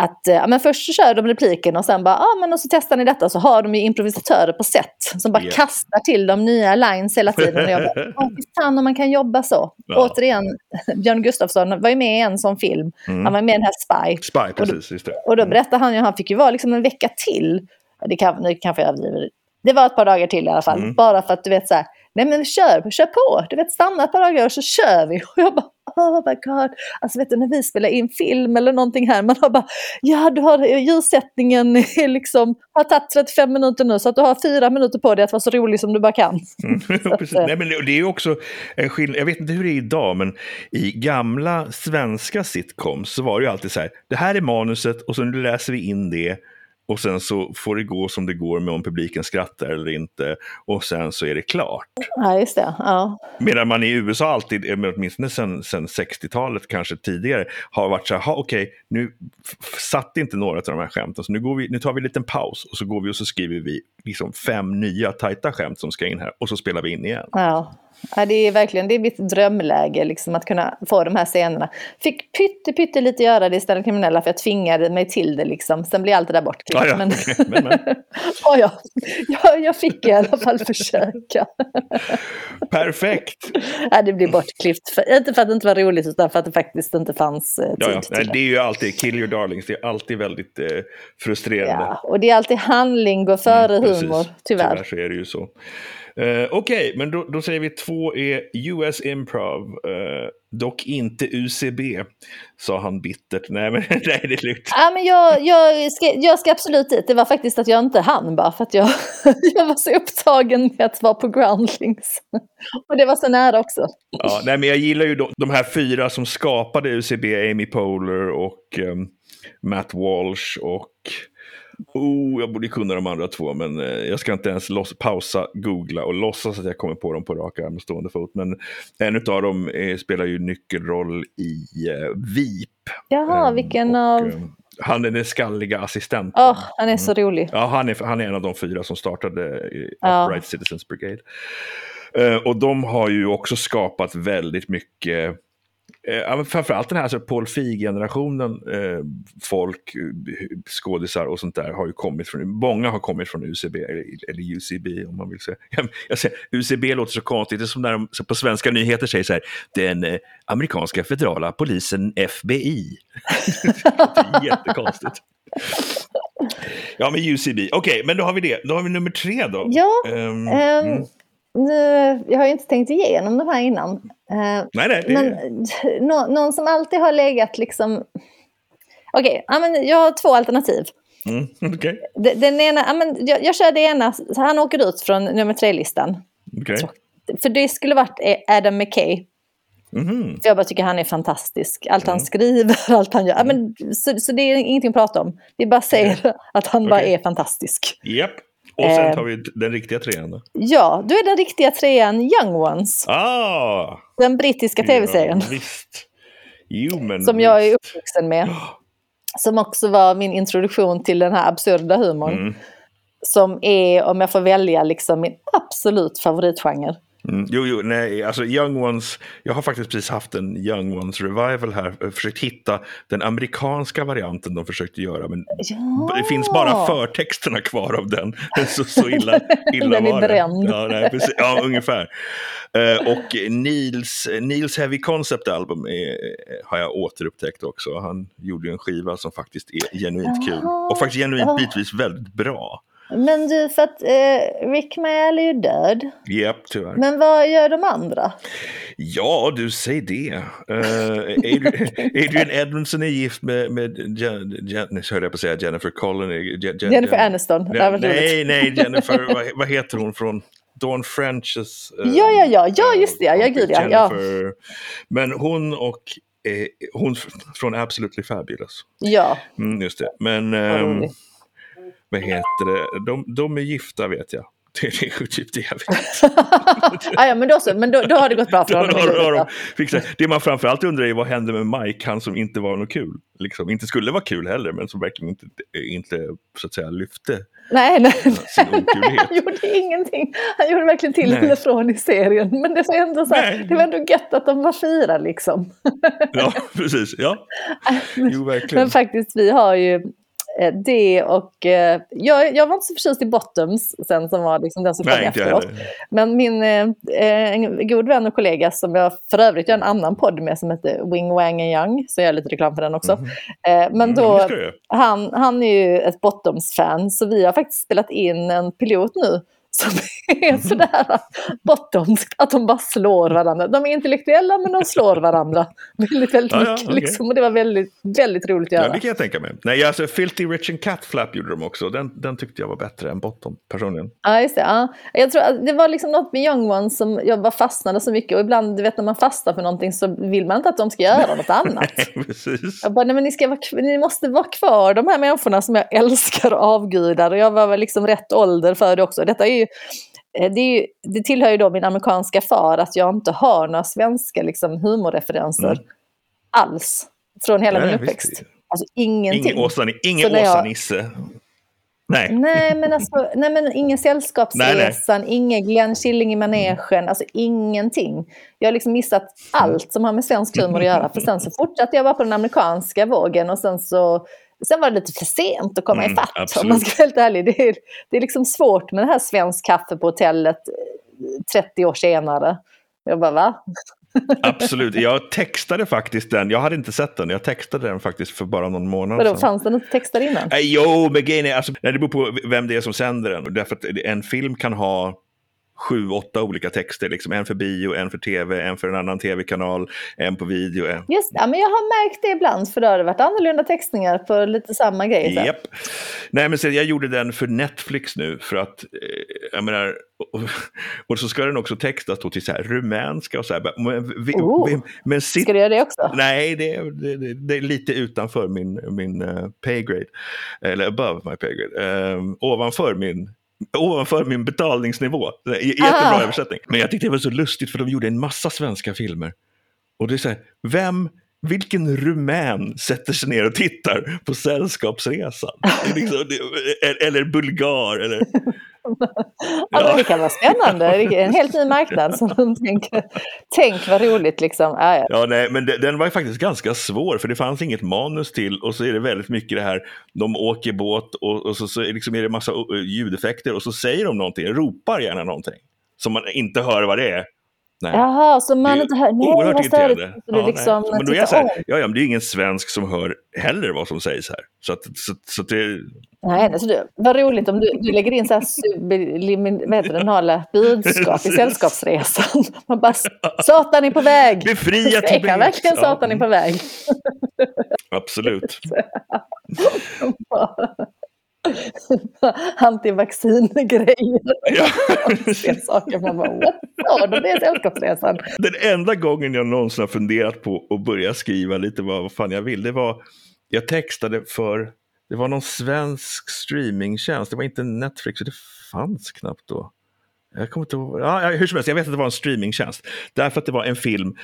att ja, men först så kör de repliken och sen bara, ja men och så testar ni detta så har de ju improvisatörer på set som bara
Ja.
kastar till de nya lines hela tiden. Och jag bara, fan om man kan jobba så.
Ja.
Återigen, Björn Gustafsson var ju med i en sån film.
Mm.
Han var med i den här Spy.
Spy, precis. Just det.
Och då berättade han ju, han fick ju vara liksom en vecka till. Det kan, nu kanske jag överdriver. Det var ett par dagar till i alla fall.
Mm.
Bara för att du vet så här, nej men kör, kör på. Du vet stanna ett par dagar och så kör vi. Och jag bara, oh my god. Alltså vet du när vi spelar in film eller någonting här, man har bara, ja du har ljussättningen är liksom, har tagit 35 minuter nu så att du har fyra minuter på dig att vara så rolig som du bara kan.
Mm, precis.
eh,
Nej, men det är också en skillnad. Jag vet inte hur det är idag, men i gamla svenska sitcoms så var det ju alltid så här. Det här är manuset och sen läser vi in det och sen så får det gå som det går med om publiken skrattar eller inte och sen så är det klart.
Ja just det, ja.
Medan man i USA alltid, eh, åtminstone sen, sen 60-talet, kanske tidigare, har varit så här, "Ha, okej, nu f- f- satt inte några av de här skämten, så nu, går vi, nu tar vi en liten paus och så går vi och så skriver vi liksom fem nya tajta skämt som ska in här och så spelar vi in igen.
Ja. Ja, det är verkligen det är mitt drömläge liksom, att kunna få de här scenerna. Fick pytte, pytte lite göra det i Ställda kriminella för jag tvingade mig till det. Liksom. Sen blir allt det där bortklippt.
Ja, ja.
Men,
Men, men.
ja, ja. Ja, jag fick i alla fall försöka.
Perfekt!
Ja, det blir bortklippt. För, inte för att det inte var roligt utan för att det faktiskt inte fanns eh, tid
Ja, ja. Nej,
det.
är ju alltid kill your darlings, det är alltid väldigt eh, frustrerande.
Ja, och det är alltid handling går före
Mm,
humor, tyvärr.
Tyvärr så är det ju så. Eh, Okej, men då, då säger vi två är US Improv, eh, dock inte UCB, sa han bittert. Nej, men nej, det är lugnt.
Ja, men jag, jag, ska, jag ska absolut dit. Det var faktiskt att jag inte hann bara för att jag, jag var så upptagen med att vara på Groundlings. Och det var så nära också.
Ja, nej, men jag gillar ju de, de här fyra som skapade UCB, Amy Poehler och ehm, Matt Walsh och... Oh, jag borde kunna de andra två, men eh, jag ska inte ens loss, pausa, googla och låtsas att jag kommer på dem på rak arm och stående fot. Men en av dem eh, spelar ju nyckelroll i eh, VIP.
Jaha,
Ehm,
vilken av...
han är den skalliga assistenten.
Åh, han är så rolig.
Ja, han är, han är en av de fyra som startade eh,
Ja.
Upright Citizens Brigade. Eh, och de har ju också skapat väldigt mycket, eh, framförallt den här alltså Paul Feig-generationen, eh, folk, eh, skådisar och sånt där har ju kommit från, många har kommit från UCB, eller, eller UCB om man vill säga. Jag, jag säger, UCB låter så konstigt, det är som när de så på svenska nyheter säger så här, den eh, amerikanska federala polisen FBI. det låter jättekonstigt. Ja, men UCB. Okej, men då har vi det. Då har vi nummer tre då.
Ja,
ehm, mm.
Nu, jag har ju inte tänkt igenom de här innan. Eh,
Nej, nej. Det,
men nå, någon som alltid har legat liksom... Okej, ja, men jag har två alternativ.
mm, okej.
De- Den ena, ja, men jag, jag kör det ena, så han åker ut från nummer tre-listan.
okej.
För det skulle varit eh, Adam McKay.
Mhm.
För jag bara tycker han är fantastisk. Allt
Mm.
han skriver, allt han gör. Ja, men, så, så det är ingenting att prata om. Vi bara säger att han bara är fantastisk.
Japp. Och sen
Eh.
tar vi den riktiga trean då.
Ja, då är den riktiga trean Young Ones.
Ah!
Den brittiska tv-serien.
Ja,
Som jag är uppvuxen med. Som också var min introduktion till den här absurda humorn.
Mm.
Som är, om jag får välja, liksom min absolut favoritgenre.
Mm, jo, jo, nej, alltså Young Ones, jag har faktiskt precis haft en Young Ones revival här, har försökt hitta den amerikanska varianten de försökte göra, men
Ja.
det finns bara förtexterna kvar av den. Så, så illa, illa
Den är
var det.
bränd.
Ja, nej, precis, ja, ungefär. Eh, och Nils, Nils Heavy Concept Album är, har jag återupptäckt också. Han gjorde ju en skiva som faktiskt är genuint kul. Och faktiskt genuint bitvis väldigt bra.
Men du, för att eh, Rick Mayall är ju död.
Japp, tyvärr.
Men vad gör de andra?
Ja, du säg det. Uh, Adrian, Adrian Edmondson är gift med, med Jen, nu höll jag på att säga Jennifer Connelly. Jen, Jen,
Jennifer
Jen-
Aniston. roligt.
nej, nej, Jennifer, vad, vad heter hon från Dawn Frenches? eh,
Ja, ja, ja, ja,
eh,
just det, ja, ja, gud, ja, ja.
Jennifer. Men hon och eh, hon från Absolutely Fabulous.
Ja,
Mm, just det. Men
roligt.
Vad heter det? De, de är gifta vet jag. Det är typ det jag vet.
ah, ja, men då så. Men då, då har det gått bra för
Då
honom.
då de
då.
fixat. Det man framförallt undrar är vad hände med Mike, han som inte var något kul. Liksom, inte skulle vara kul heller, men som verkligen inte, inte så att säga lyfte
Nej, nej.
sin okulhet.
Han gjorde ingenting. Han gjorde verkligen till
Nej.
eller från i serien. Men det var ändå, så här,
Nej.
det var ändå gött att de var fyra liksom.
Ja, precis. Ja, jo verkligen.
Men faktiskt, vi har ju det och eh, jag, jag var inte så förtjust i Bottoms sen som var liksom den som kom efteråt. Men min eh, eh, god vän och kollega som jag för övrigt gör en annan podd med som heter Wing Wang and Young, så jag gör lite reklam för den också. Eh, men
Mm,
då, han, han är ju ett Bottoms-fan så vi har faktiskt spelat in en pilot nu som är sådär bottoms, att de bara slår varandra. De är intellektuella men de slår varandra väldigt, väldigt
Ja, ja,
mycket.
okej.
Liksom. Och det var väldigt, väldigt roligt att
Ja,
göra.
det kan jag tänka mig. Nej, alltså Filthy Rich and Cat Flap gjorde de också. Den, den tyckte jag var bättre än Bottom, personligen.
Ja, just det. Ja. Jag tror att det var liksom något med Young Ones som jag bara fastnade så mycket. Och ibland, du vet när man fastnar för någonting så vill man inte att de ska göra något annat.
Nej, precis.
Jag bara, nej men ni, ska vara, ni måste vara kvar, de här människorna som jag älskar och avgudar. Och jag var väl liksom rätt ålder för det också. Detta är ju, det, är ju, det tillhör ju då min amerikanska far att jag inte har några svenska liksom, humorreferenser
Mm.
alls. Från hela
Nej,
min
visst.
uppväxt. Alltså ingenting.
Ingen Åsa, Åsa-Nisse. Nej.
Nej men, alltså, nej, men ingen Sällskapsresan, ingen Glenn Killing i manegen, alltså ingenting. Jag har liksom missat allt som har med svensk humor att göra. För sen så fortsatte jag bara på den amerikanska vågen och sen så Sen var det lite för sent att komma
Mm,
ifatt om
absolut.
man ska vara helt ärlig. Det är, det är liksom svårt med det här svensk kaffe på hotellet eh, 30 år senare. Jag bara va?
Absolut. Jag textade faktiskt den. Jag hade inte sett den. Jag textade den faktiskt för bara någon månad
Vadå,
sedan.
fanns den inte textad innan?
Nej, jo, men grejen är, alltså, det beror på vem det är som sänder den. Därför att en film kan ha sju, åtta olika texter. Liksom. En för bio, en för tv, en för en annan tv-kanal, en på video. En...
Just det, ja, men jag har märkt det ibland för då har det varit annorlunda textningar på lite samma grej.
Japp. Nej, men så jag gjorde den för Netflix nu för att, eh, jag menar, och, och så ska den också textas då till så här rumänska och så här. Men, vi,
Oh.
vi, men sitt,
Ska du göra det också?
Nej, det är, det, det- det är lite utanför min, min uh, pay grade. Eller above my pay grade. Ehm, ovanför min Ovanför min betalningsnivå. Jättebra
Ah.
översättning. Men jag tyckte det var så lustigt för de gjorde en massa svenska filmer. Och det är så här, vem, vilken rumän sätter sig ner och tittar på Sällskapsresan? Liksom, eller bulgar. Eller,
Ja,
Ja.
Det kan vara spännande. En helt ny marknad. Så de tänker, tänk vad roligt liksom. Ja, ja.
Ja, nej, men de- den var faktiskt ganska svår för det fanns inget manus till och så är det väldigt mycket det här, de åker båt och, och så, så är liksom är det massa ljudeffekter och så säger de någonting, ropar gärna någonting som man inte hör vad det är. Nej.
Jaha, så
Det
man inte hör. Nej,
oerhört irriterande.
Så du
Ja,
liksom.
Men då är jag så här, ja, ja, men det är ingen svensk som hör heller vad som sägs här. Så, att, så, så att det,
Nej, alltså du, vad roligt om du, du lägger in så här sublimin- vad heter det, normala budskap i. Sällskapsresan. Man bara, Satan är på väg!
Befria Tibet.
verkligen
Ja.
Satan är på väg?
absolut.
Antivaccingrejer.
Ja.
Saker. Man bara, what? Det är Sällskapsresan.
Den enda gången jag någonsin har funderat på att börja skriva lite vad fan jag vill, det var, jag textade för, det var någon svensk streamingtjänst, det var inte Netflix, det fanns knappt då. Jag kommer inte ihåg. Ja, hur som helst, jag vet att det var en streamingtjänst. Därför att det var en film,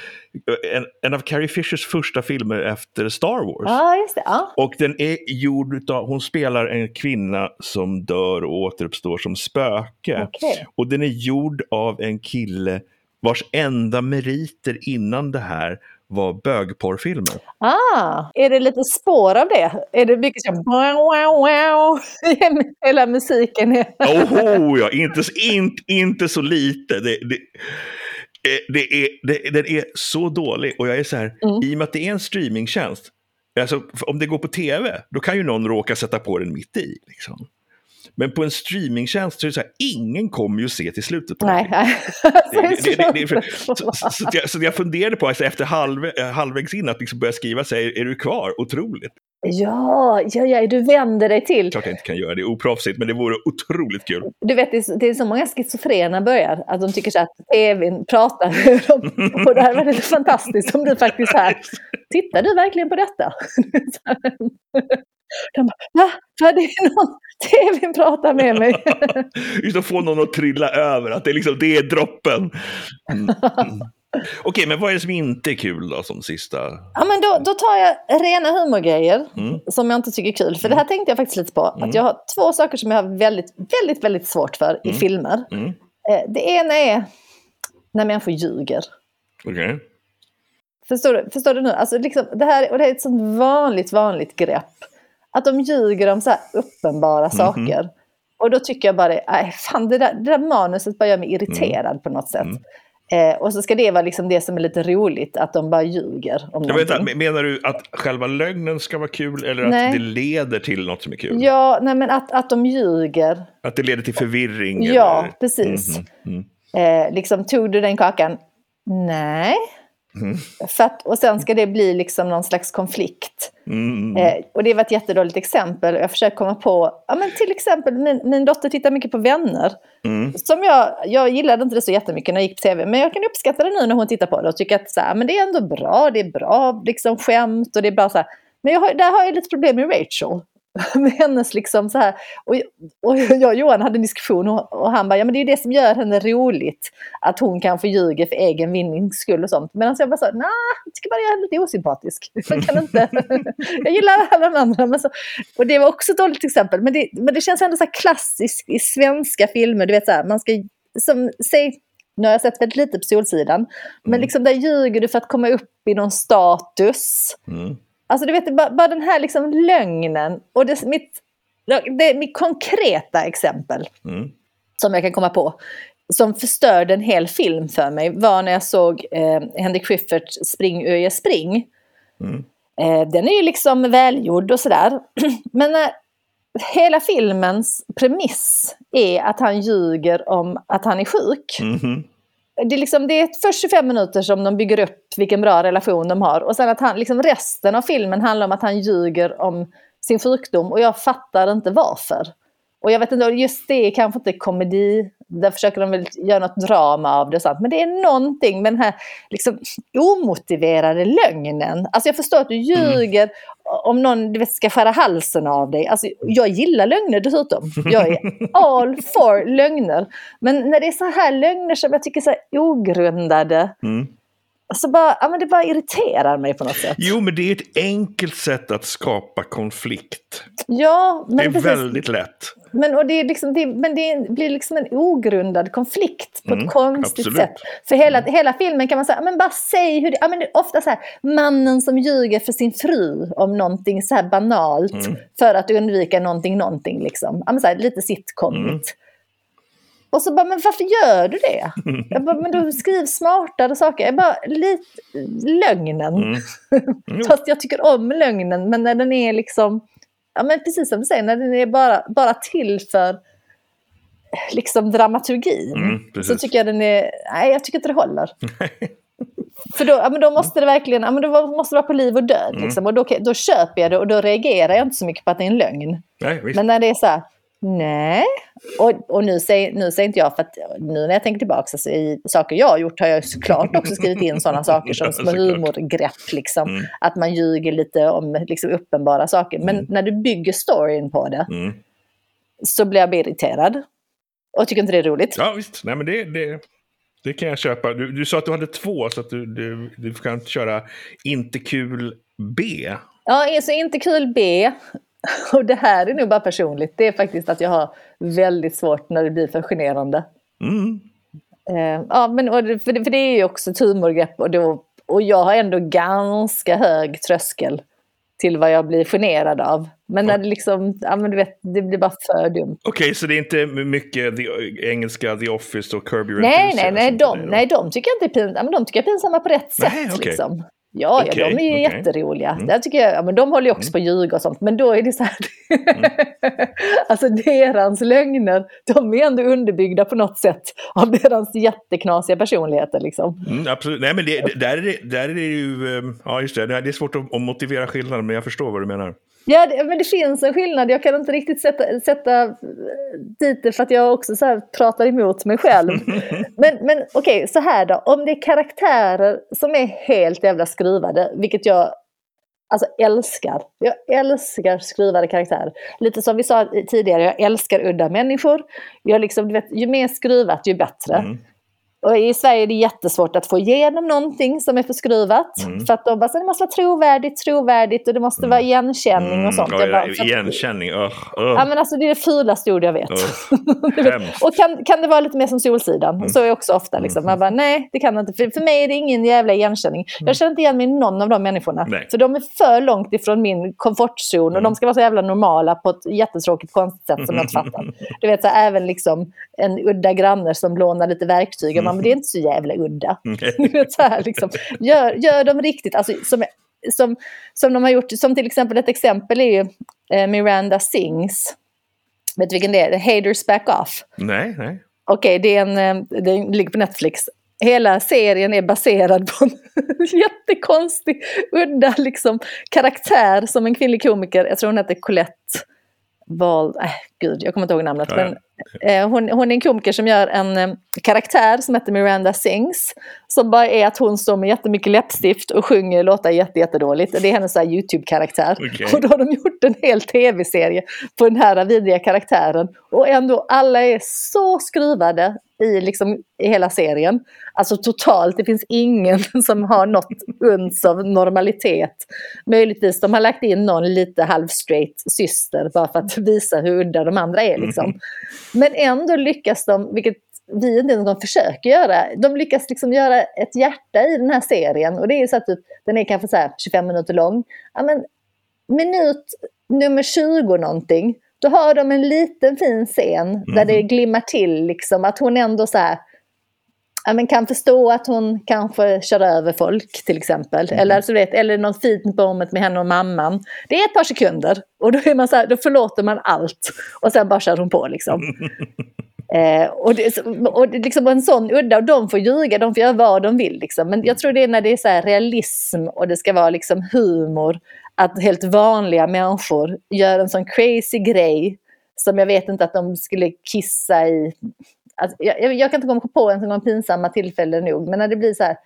en, en av Carrie Fishers första filmer efter Star Wars.
Ja, just det. Ja.
Och den är gjord av, hon spelar en kvinna som dör och återuppstår som spöke.
Okej.
Och den är gjord av en kille vars enda meriter innan det här var bögporrfilmer.
Ah, är det lite spår av det? Är det mycket så wow, wow, wow? Hela musiken är...
Oh ja, inte, inte, inte så lite. Det, det, eh, det är, det, den är så dålig och jag är så här,
Mm.
i och med att det är en streamingtjänst, alltså, om det går på tv, då kan ju någon råka sätta på den mitt i. Liksom. Men på en streamingtjänst så är det så här, ingen kommer ju se till slutet. på
Nej,
någonting.
nej.
Det- det- det- det- så, så, så, att jag, så att jag funderade på, alltså, efter halv, eh, halvvägs in, att liksom börja skriva, så här, är du kvar? Otroligt.
Ja, ja, ja, du vänder dig till.
Klart jag inte kan göra det, oproffsigt, men det vore otroligt kul.
Du vet, det är, det är så många schizofrena börjar, att de tycker så att tvn pratar. Och det här var lite fantastiskt om du faktiskt här, tittar du verkligen på detta? De bara, va? För det är någon, tvn pratar med mig.
Just att få någon att trilla över, att det är, liksom, det är droppen. Mm. Mm. Okej, men vad är det som inte är kul då som sista?
Ja, men då, då tar jag rena humorgrejer
Mm.
som jag inte tycker är kul. För det här tänkte jag faktiskt lite på. Att jag har två saker som jag har väldigt, väldigt, väldigt svårt för i filmer.
Mm.
Eh, Det ena är när människor ljuger.
Okej.
Förstår du, förstår du nu? Alltså liksom, det, här, och det är ett sånt vanligt, vanligt grepp. Att de ljuger om så uppenbara saker. Och då tycker jag bara, nej, fan det där, det där manuset bara gör mig irriterad på något sätt. Eh, och så ska det vara liksom det som är lite roligt, att de bara ljuger om
Jag vet, inte, menar du att själva lögnen ska vara kul eller
Nej.
att det leder till något som är kul?
Ja, nej men att, att de ljuger.
Att det leder till förvirring?
Ja,
eller?
precis.
Mhm,
Eh, liksom, tog du den kakan? Nej.
Mm.
För att, och sen ska det bli liksom någon slags konflikt.
Mm.
Eh, och det var ett jättedåligt exempel. Jag försöker komma på, ja men till exempel min, min dotter tittar mycket på Vänner.
Mm.
Som jag, jag gillade inte det så jättemycket när jag gick på tv, men jag kan uppskatta det nu när hon tittar på det och tycker att så här, men det är ändå bra, det är bra liksom, skämt och det är bra så här. Men har, där har jag lite problem med Rachel. Med hennes liksom så här, och, och jag och Johan hade en diskussion och, han bara, ja men det är det som gör henne roligt. Att hon kan få ljuga för egen vinnings skull och sånt. Men alltså jag bara sa, nej, jag tycker bara jag är lite osympatisk. Jag kan inte, jag gillar alla de andra. Men så, och det var också ett dåligt exempel. Men det, men det känns ändå så här klassiskt i svenska filmer, du vet så här, man ska, som, säg, nu har jag sett väldigt lite på Solsidan, men liksom där ljuger du för att komma upp i någon status.
Mm.
Alltså du vet, bara, bara den här liksom lögnen och det, mitt, det, mitt konkreta exempel
Mm.
som jag kan komma på, som förstörde en hel film för mig, var när jag såg eh, Henrik Schyffert Spring Öje Spring.
Mm.
Eh, den är ju liksom välgjord och sådär. Men när hela filmens premiss är att han ljuger om att han är sjuk.
Mhm.
Det är, liksom, det är först 25 minuter som de bygger upp vilken bra relation de har. Och sen att han, liksom resten av filmen handlar om att han ljuger om sin sjukdom. Och jag fattar inte varför. Och jag vet inte, just det är kanske inte komedi. Där försöker de väl göra något drama av det och sånt. Men det är någonting med den här liksom, omotiverade lögnen. Alltså jag förstår att du ljuger om någon du vet, ska skära halsen av dig. Alltså, jag gillar lögner dessutom. Jag är all for lögner. Men när det är så här lögner som jag tycker är så ogrundade.
Mm.
Så bara, ja, men det bara irriterar mig på något sätt.
Jo, men det är ett enkelt sätt att skapa konflikt.
Ja, men
Det är
precis.
väldigt lätt.
Men, och det, liksom, det, men det blir liksom en ogrundad konflikt på
Mm,
ett konstigt
absolut. Mm.
sätt. För hela, hela filmen kan man säga, men bara säg hur det ja, men det är. Ofta så här, mannen som ljuger för sin fru om någonting så här banalt
Mm.
för att undvika någonting, någonting liksom. Ja, men så här, lite sitcomigt. Och så bara, men varför gör du det? Jag bara, men du skriv smartare saker. Jag bara, lite lögnen.
Mm.
Fast jag tycker om lögnen, men när den är liksom, ja men precis som du säger, när den är bara, bara till för liksom dramaturgin.
Mm,
så tycker jag den är, nej jag tycker inte det håller. för då, ja, men då måste det verkligen, ja, men då måste det vara på liv och död.
Mm.
Liksom. Och då, då köper jag det och då reagerar jag inte så mycket på att det är en lögn.
Nej, visst.
Men när det är så här, nej. Och, och nu, säger, nu säger inte jag, för att nu när jag tänker tillbaka alltså, i saker jag har gjort har jag såklart också skrivit in sådana saker som små humorgrepp. Liksom.
Mm.
Att man ljuger lite om liksom, uppenbara saker. Men när du bygger storyn på det
Mm.
så blir jag irriterad. Och tycker inte det är roligt.
Ja, visst. Nej, men det, det, det kan jag köpa. Du, du sa att du hade två, så att du, du, du kan köra inte kul B.
Ja, så inte kul B. Och det här är nog bara personligt. Det är faktiskt att jag har väldigt svårt när det blir för generande.
Mm.
Eh, ja, men, och, för, det, för det är ju också ett humorgrepp och, då, och jag har ändå ganska hög tröskel till vad jag blir generad av. Men när det liksom, ja men du vet, det blir bara för dumt.
Okej, okay, så det är inte mycket the, engelska The Office och Kirby
Nej, nej, nej, de, nej, de tycker jag inte är pinsamma. de tycker jag är pinsamma på rätt nej, sätt. Okay. Liksom. Ja, okay, ja, de är okay. jätteroliga. Mm. Där tycker jag, ja, men de håller ju också mm. på att ljuga och sånt. Men då är det så här, mm. alltså deras lögner, de är ändå underbyggda på något sätt av deras jätteknasiga personligheter. Liksom.
Mm, absolut, nej men det, där, är det, där är det ju, ehm, ja just det, det är svårt att, att motivera skillnaden, men jag förstår vad du menar.
Ja, det, men det finns en skillnad. Jag kan inte riktigt sätta, sätta dit det för att jag också så pratar emot mig själv. men men okej, okay, så här då. Om det är karaktärer som är helt jävla skruvade, vilket jag alltså älskar. Jag älskar skruvade karaktärer. Lite som vi sa tidigare, jag älskar udda människor. Jag liksom, vet, ju mer skruvat ju bättre. Mm. Och i Sverige är det jättesvårt att få igenom någonting som är för skruvat. Mm. För att de bara, så det måste vara trovärdigt, trovärdigt och det måste mm. vara igenkänning och sånt. Mm.
Bara, igenkänning, uh, uh.
Ja men alltså det är det fulaste ord jag vet. Uh, och kan, kan det vara lite mer som Solsidan? Mm. Så är också ofta liksom. Man bara, nej det kan jag inte. För, för mig är det ingen jävla igenkänning. Jag mm. känner inte igen mig i någon av de människorna. Nej. För de är för långt ifrån min komfortzon och de mm. ska vara så jävla normala på ett jättetråkigt konstigt sätt som jag inte fattar. Du vet så även liksom en udda granne som lånar lite verktyg. Man, men det är inte så jävla udda. så här, liksom. gör, gör dem riktigt, alltså, som, som, som de har gjort, som till exempel ett exempel är ju eh, Miranda Sings. Vet du vilken det är? Haters Back Off.
Nej, nej.
Okej, okay, det, är en, eh, det ligger på Netflix. Hela serien är baserad på en jättekonstig, udda liksom, karaktär som en kvinnlig komiker, jag tror hon heter Colette Val, äh, gud jag kommer inte ihåg namnet, ja, men Eh, hon, hon, är en komiker som gör en eh, karaktär som heter Miranda Sings. Som bara är att hon står med jättemycket läppstift och sjunger låtar jättedåligt. Det är hennes YouTube-karaktär. Okay. Och då har de gjort en hel tv-serie på den här vidriga karaktären. Och ändå alla är så skruvade i, liksom, i hela serien. Alltså totalt, det finns ingen som har något uns av normalitet. Möjligtvis de har lagt in någon lite halv-straight syster bara för att visa hur udda de andra är. Liksom. Mm. Men ändå lyckas de, vilket vi inte ens försöker göra, de lyckas liksom göra ett hjärta i den här serien. Och det är så att typ, den är kanske så 25 minuter lång. Ja, men, minut nummer 20 någonting, då har de en liten fin scen mm. där det glimmar till liksom att hon ändå så här, men kan förstå att hon kanske kör över folk till exempel. Mm. Eller, så vet, eller något fint moment med henne och mamman. Det är ett par sekunder och då, är man så här, då förlåter man allt. Och sen bara kör hon på liksom. eh, och det, och det, liksom en sån udda, och de får ljuga, de får göra vad de vill. Liksom. Men jag tror det är när det är så realism och det ska vara liksom humor. Att helt vanliga människor gör en sån crazy grej som jag vet inte att de skulle kissa i Alltså, jag, jag, kan inte komma på en sån pinsamma tillfälle nog, men när det blir så här...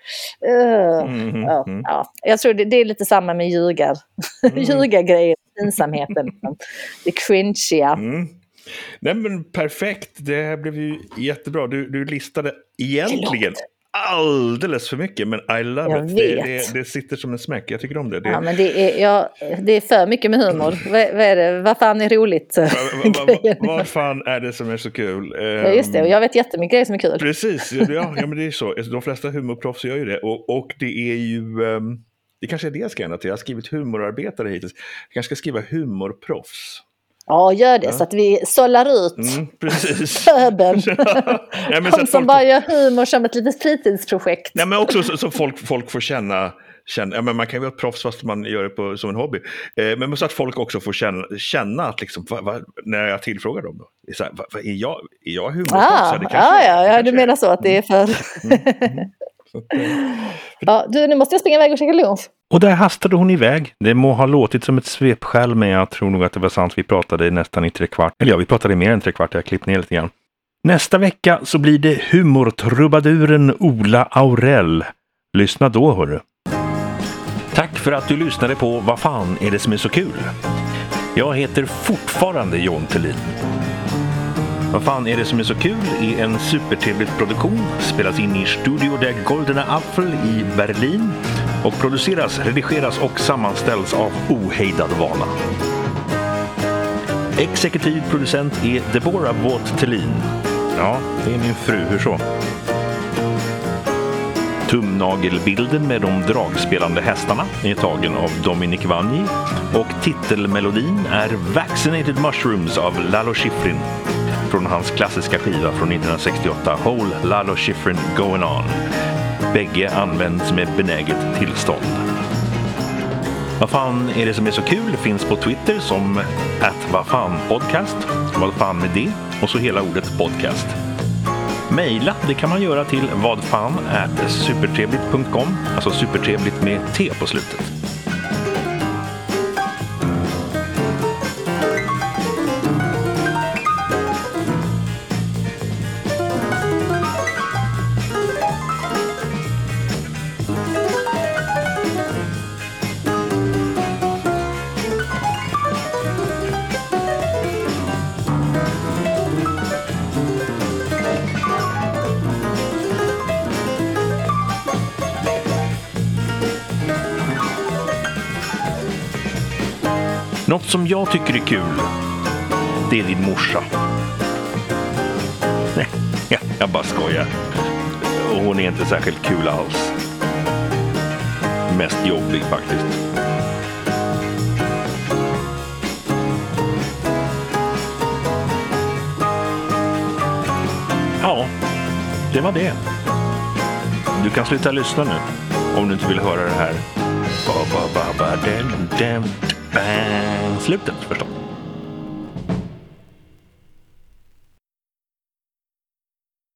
Uh, mm, ja, mm. ja, jag tror det, det, är lite samma med ljugar. Mm. ljugargrejer, pinsamheten. Det cringeiga. Mm.
Nej men perfekt, det här blev ju jättebra. Du, du listade egentligen alldeles för mycket, men I love jag it. Det, det, det, sitter som en smäck, jag tycker om det. det...
Ja, men det är, ja, det är för mycket med humor. vad, vad, är det? vad fan är roligt?
Vad va, va, va, fan är det som är så kul?
Ja, just det. Och jag vet jättemycket grejer som är kul.
Precis, ja, ja men det är så. Alltså, de flesta humorproffs gör ju det. Och, och det är ju... Um, det kanske är det jag ska ändra till. Jag har skrivit humorarbetare hittills. Jag kanske ska skriva humorproffs.
Ja, gör det ja. så att vi sållar ut mm, pöbeln. ja, De som folk... bara gör humor som ett litet fritidsprojekt.
Ja, men också så, så folk, folk får känna, känna ja, men man kan ju vara proffs fast man gör det på, som en hobby. Eh, men så att folk också får känna, känna att liksom, va, va, när jag tillfrågar dem, då, är, så här, va, är, jag, är jag humorproffs?
Ah, ja, ja, ja, ja, du menar så att det är för... Mm, mm, mm. ja, du, nu måste jag springa iväg och käka lunch.
Och där hastade hon iväg. Det må ha låtit som ett svepskäl, men jag tror nog att det var sant. Vi pratade nästan i tre kvart. Eller ja, vi pratade mer än tre kvart. Jag klippt ner lite grann. Nästa vecka så blir det humortrubaduren Ola Aurell. Lyssna då hörru. Tack för att du lyssnade på Vad fan är det som är så kul? Jag heter fortfarande John Thulin. Vad fan är det som är så kul är en supertrevlig produktion. Spelas in i Studio der Goldene Apfel i Berlin och produceras, redigeras och sammanställs av ohejdad vana. Exekutiv producent är Deborah Vaught Thelin. Ja, det är min fru. Hur så? Tumnagelbilden med de dragspelande hästarna är tagen av Dominic Vanji och titelmelodin är Vaccinated Mushrooms av Lalo Schifrin från hans klassiska skiva från 1968 Whole Lalo Schifrin Going On. Bägge används med benäget tillstånd. Vad fan är det som är så kul finns på Twitter som att vad fan podcast. Vad fan med det? Och så hela ordet podcast. Mejla, det kan man göra till vadfan supertrevligt.com, alltså supertrevligt med T på slutet. Kul, det är din morsa. Nej, jag, bara skojar. Och hon är inte särskilt kul alls. Mest jobbig faktiskt. Ja, det var det. Du kan sluta lyssna nu om du inte vill höra det här. Ba, ba, ba, ba, Slutet förstås.